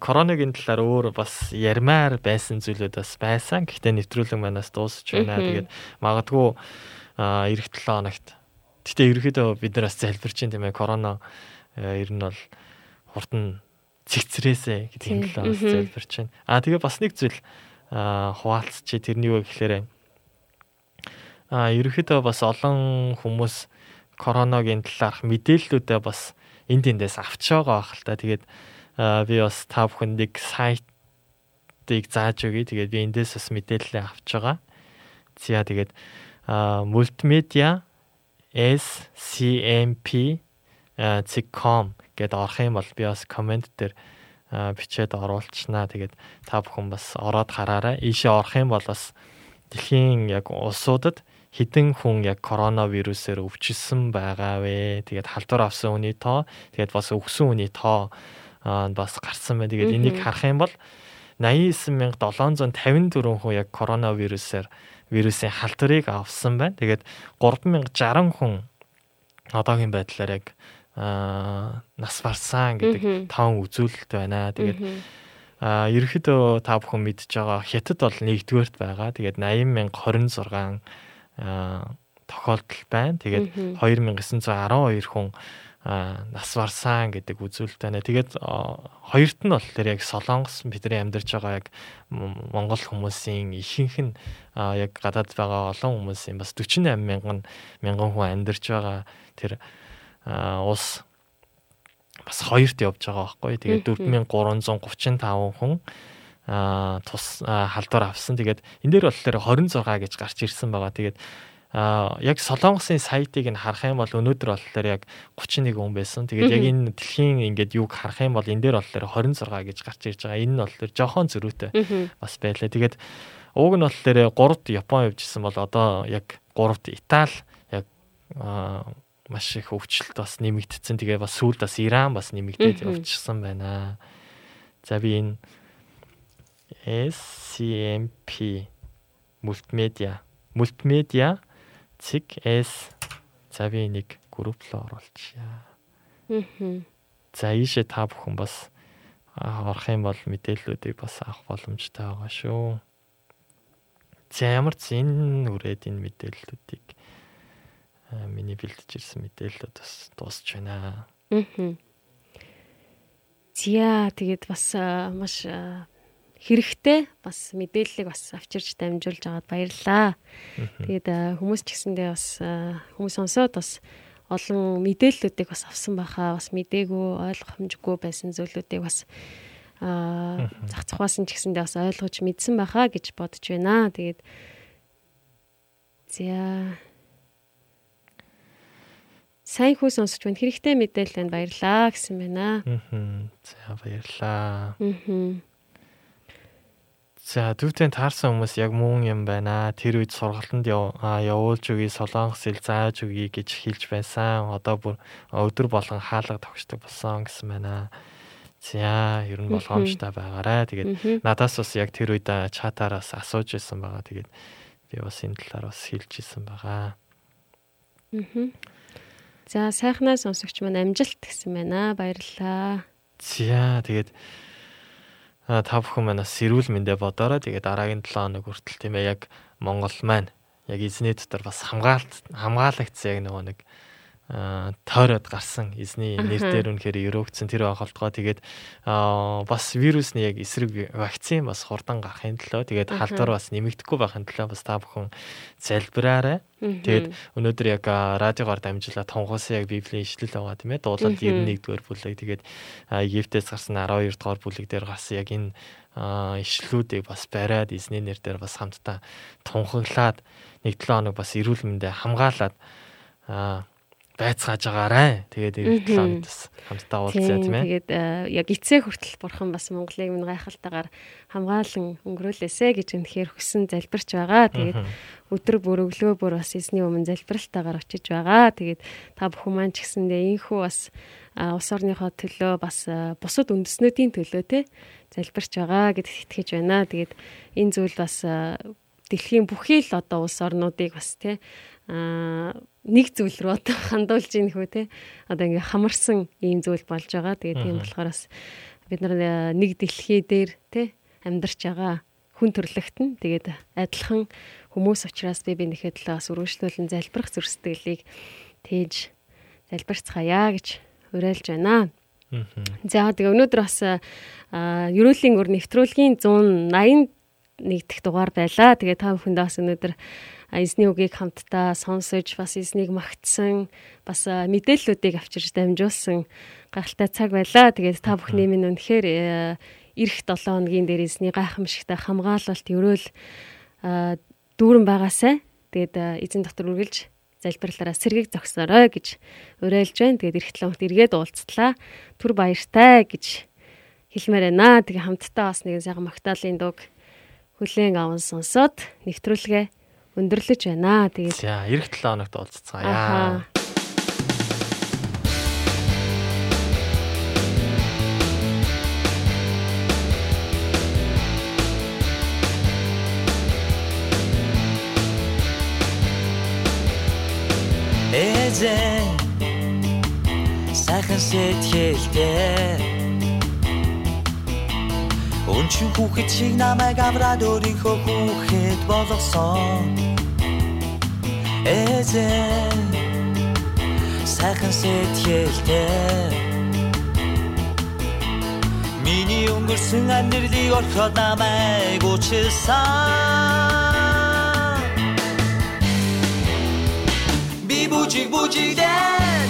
коронавигийн талаар өөр бас ярмаар байсан зүйлүүд бас байсан. Гэхдээ нэвтрүүлэг манаас дуусч байна. Тэгээд магадгүй эх 7 хоногт. Гэхдээ ерөнхийдөө бид нар бас залбирч юм тийм ээ. Корона ер нь бол хурдан цэгцрээсэ гэдэг талаас Мгм. залбирч байна. Аа тэгээ бас нэг зүйл хуваалцчих тэрний юу гэхээр а ерөнхийдөө бас олон хүмүүс короногийн талаарх мэдээллүүдээ бас энд эндээс авч байгаа байх л та. Тэгээд би бас та бүхэнд нэг сайтыг зааж өгье. Тэгээд би эндээс бас мэдээлэлээ авч байгаа. За тэгээд а, multimedia scmp .com гэдээ орох юм бол би бас комент дээр бичээд оруулчихнаа. Тэгээд та бүхэн бас ороод хараарай. Ийшээ орох юм бол бас дэлхийн яг улсуудад хэдэн хүн яг коронавирусээр өвчсөн байгаа вэ? Тэгээд халдвар авсан хүний тоо, тэгээд бас өгсөн хүний тоо бас гарсан байна. Тэгээд энийг харах юм бол 89754 хүн яг коронавирусээр вирусын халдварыг авсан байна. Тэгээд 3060 хүн одоогийн байдлаар яг аа нас барсан гэдэг таван үзүүлэлт байна. Тэгээд Мгм. А ерөөхдөө та бүхэн мэдж байгаа хятад бол нэгдүгээрт байгаа. Тэгээд 80026 а тохиолдол байна. Тэгээд Мгм. 2912 хүн нас барсан гэдэг үзүүлэлт байна. Тэгээд хоёрт нь болохоор яг Солонгос бидний амьдарч байгаа яг Монгол хүмүүсийн ихэнх нь яг гадаад байгаа олон хүмүүсийн бас 48 мянган мянган хүн амьдарч байгаа тэр улс бас хоёрт явж байгаа байхгүй. Тэгээд Мгм. 4335 хүн а тус а, халдвар авсан. Тэгээд энэ дээр болохоор 26 гэж гарч ирсэн байгаа. Тэгээд а яг Солонгосын сайтыг нь харах юм бол өнөөдөр болохоор яг 31 хүн байсан. Тэгээд яг энэ дэлхийн ингээд юг харах юм бол энэ дээр болохоор 26 гэж гарч ирж байгаа. Энэ нь болохоор жохон зөрүүтэй бас байлаа. Тэгээд ууг нь болохоор 3-т Япон явжсэн бол одоо яг 3-т Итали яг маш их өвчлөлт бас нэмэгдсэн. Тэгээ бас сүүлд бас Иран бас нэмэгдээд явчихсан байна. За би энэ SCMP мультимедиа мультимедиа цэг S за би нэг групп руу оруулчихъя. За ийшээ та бүхэн бас орох юм бол мэдээллүүдийг бас авах боломжтой байгаа шүү. За ямар ч энэ үрээд энэ мэдээллүүдийг миний бэлдэж ирсэн мэдээллүүд бас дуусч байна. Мгм. Зя тэгээд бас а, маш а, хэрэгтэй бас мэдээллийг бас авчирч дамжуулж байгаад баярлалаа. Тэгээд хүмүүс ч гэсэндээ бас хүмүүс сонсоод бас олон мэдээллүүдийг бас авсан байхаа бас мдээгүй ойлгомжгүй байсан зүйлүүдийг бас а зах захваасан ч гэсэндээ бас ойлгож мэдсэн байхаа гэж бодож байна. Тэгээд зя сайн хүү сонсож байна. Хэрэгтэй мэдээлэл байна. Баярлалаа гэсэн байна. Мгм. За баярлаа. Мгм. За дүүтэн таарсан хүмүүс яг мөн юм байна. Тэр үед сургалтанд явуулж өгье, солонгос хэл зааж өгье гэж хэлж байсан. Одоо бүр өдөр болгон хаалга тогтдог болсон гэсэн байна. За ер нь болгоомжтой байгаарай. Тэгээд надаас бас яг тэр үед чатаараас асууж исэн байгаа. Тэгээд би бас энэ талаар бас хэлж исэн байгаа. Мгм. За сайхнаа сонсогч маань амжилт гэсэн байна. Баярлалаа. За тэгээд та бүхэн манаас сэрүүл мэндэ бодорой. Тэгээд дараагийн 7 хоног хүртэл тийм ээ яг Монгол маань яг эзний дотор бас хамгаалт хамгаалагцсан яг нөгөө нэг а, тойроод гарсан. Эзний нэр дээр үнэхээр өрөөгдсөн тэр байхолтгоо тэгээд бас вирусны яг эсрэг вакцин бас хурдан гарахын төлөө. Тэгээд халдвар бас нэмэгдэхгүй байхын төлөө. Бас та бүхэн залбираарай. Тэгээд өнөөдөр яг радиогоор дамжуулаад тунхаасан яг библийн ишлэл байгаа тийм ээ. Дуулаад Мгм. 91-р бүлэг. Тэгээд Египтээс гарсан 12 дугаар бүлэг дээр гарсан яг энэ ишлүүдийг бас бариад эзний нэр дээр бас хамтдаа тунхаглаад нэг 7 хоног бас эрүүл мэндэ хамгаалаад а, байцгааж байгаарай. Тэгээд 7 хоногт бас хамтдаа уулзъя тийм ээ. Тэгээд э, яг эцээ хүртэл бурхан бас Монголыг минь гайхалтайгаар хамгаалan өнгөрөөлөөсэй гэж үнэхээр хүссэн залбирч байгаа. Тэгээд өдөр бүр өглөө бүр бас эзний өмнө залбиралтайгаар очиж байгаа. Тэгээд та бүхэн маань ч гэсэндээ инхүү бас улс орныхоо төлөө бас а, бусад үндэснүүдийн төлөө те залбирч байгаа гэдэгт итгэж байна. Тэгээд энэ зүйл бас а, дэлхийн бүхий л одоо улс орнуудыг бас те а нэг зүйл рүү одоо <laughs> хандуулж ийн хөө те одоо ингээ хамарсан ийм зүйл болж байгаа. Тэгээд тийм болохоор бас бид нар а, нэг дэлхий дээр те амьдарч байгаа хүн төрлөخت нь тэгээд адилхан хүмүүс учраас би бинийхээ төлөө бас үргэлжлүүлэн залбирах зүрх сэтгэлийг тээж залбирцгаая гэж уриалж байна. За тэгээ өнөөдөр бас а, ерөөлийн өр нэвтрүүлгийн 181 дэх дугаар байлаа. Тэгээ та бүхэндээ бас өнөөдөр эзний үгийг хамтдаа сонсож бас эзнийг магтсан бас мэдээллүүдийг авчирч дамжуулсан гайхалтай цаг байлаа. Тэгээд та бүхний минь үнэхээр э, эх 7 хоногийн дээр эзний гайхамшигтай хамгаалалт ерөөл а, дүүрэн байгаасай. Тэгээд эзэн дотор үргэлж залбирлаараа сэргийг зогсоорой гэж уриалж байна. Тэгээд эрт лонт эргээд уулзтлаа. Түр баяртай гэж хэлмээр байна. Тэгээ хамтдаа бас нэгэн сайхан магтаалын дуг хүлээн аван сонсоод нэвтрүүлгээ өндөрлөж байна. Тэгээд За эх 7 хоногт уулзцгаая. Ахаа. Эзэн сайхан сэтгэлтэй Өнчин хүүхэд шиг намайг авраад өөрийнхөө хүүхэд болгосон Эзэн сайхан сэтгэлтэй. Миний өнгөрсөн амьдралыг орхиод намайг уучлсан Би бүжиг бүжигдэн.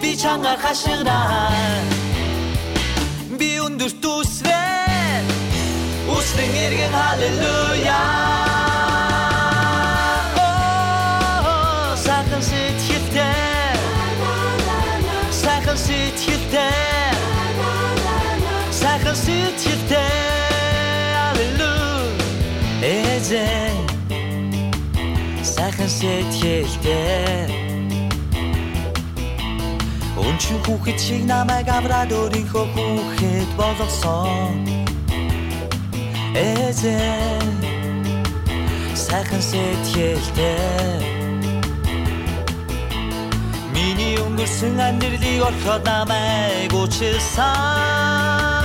Би чангаар хашгираа Би өндөрт үсвэн Үслэн эргэн халелуя Оо, Сайхан сэтгэлтэй Сайхан сэтгэлтэй Сайхан сэтгэлтэй Аллилуйя. Эзэн. Сайхан сэтгэлтэй Өнчин хүүхэд шиг намайг авраад өөрийнхөө хүүхэд болгосон Эзэн сайхан сэтгэлтэй. Миний өнгөрсөн амьдралыг орхиод намайг уучлсан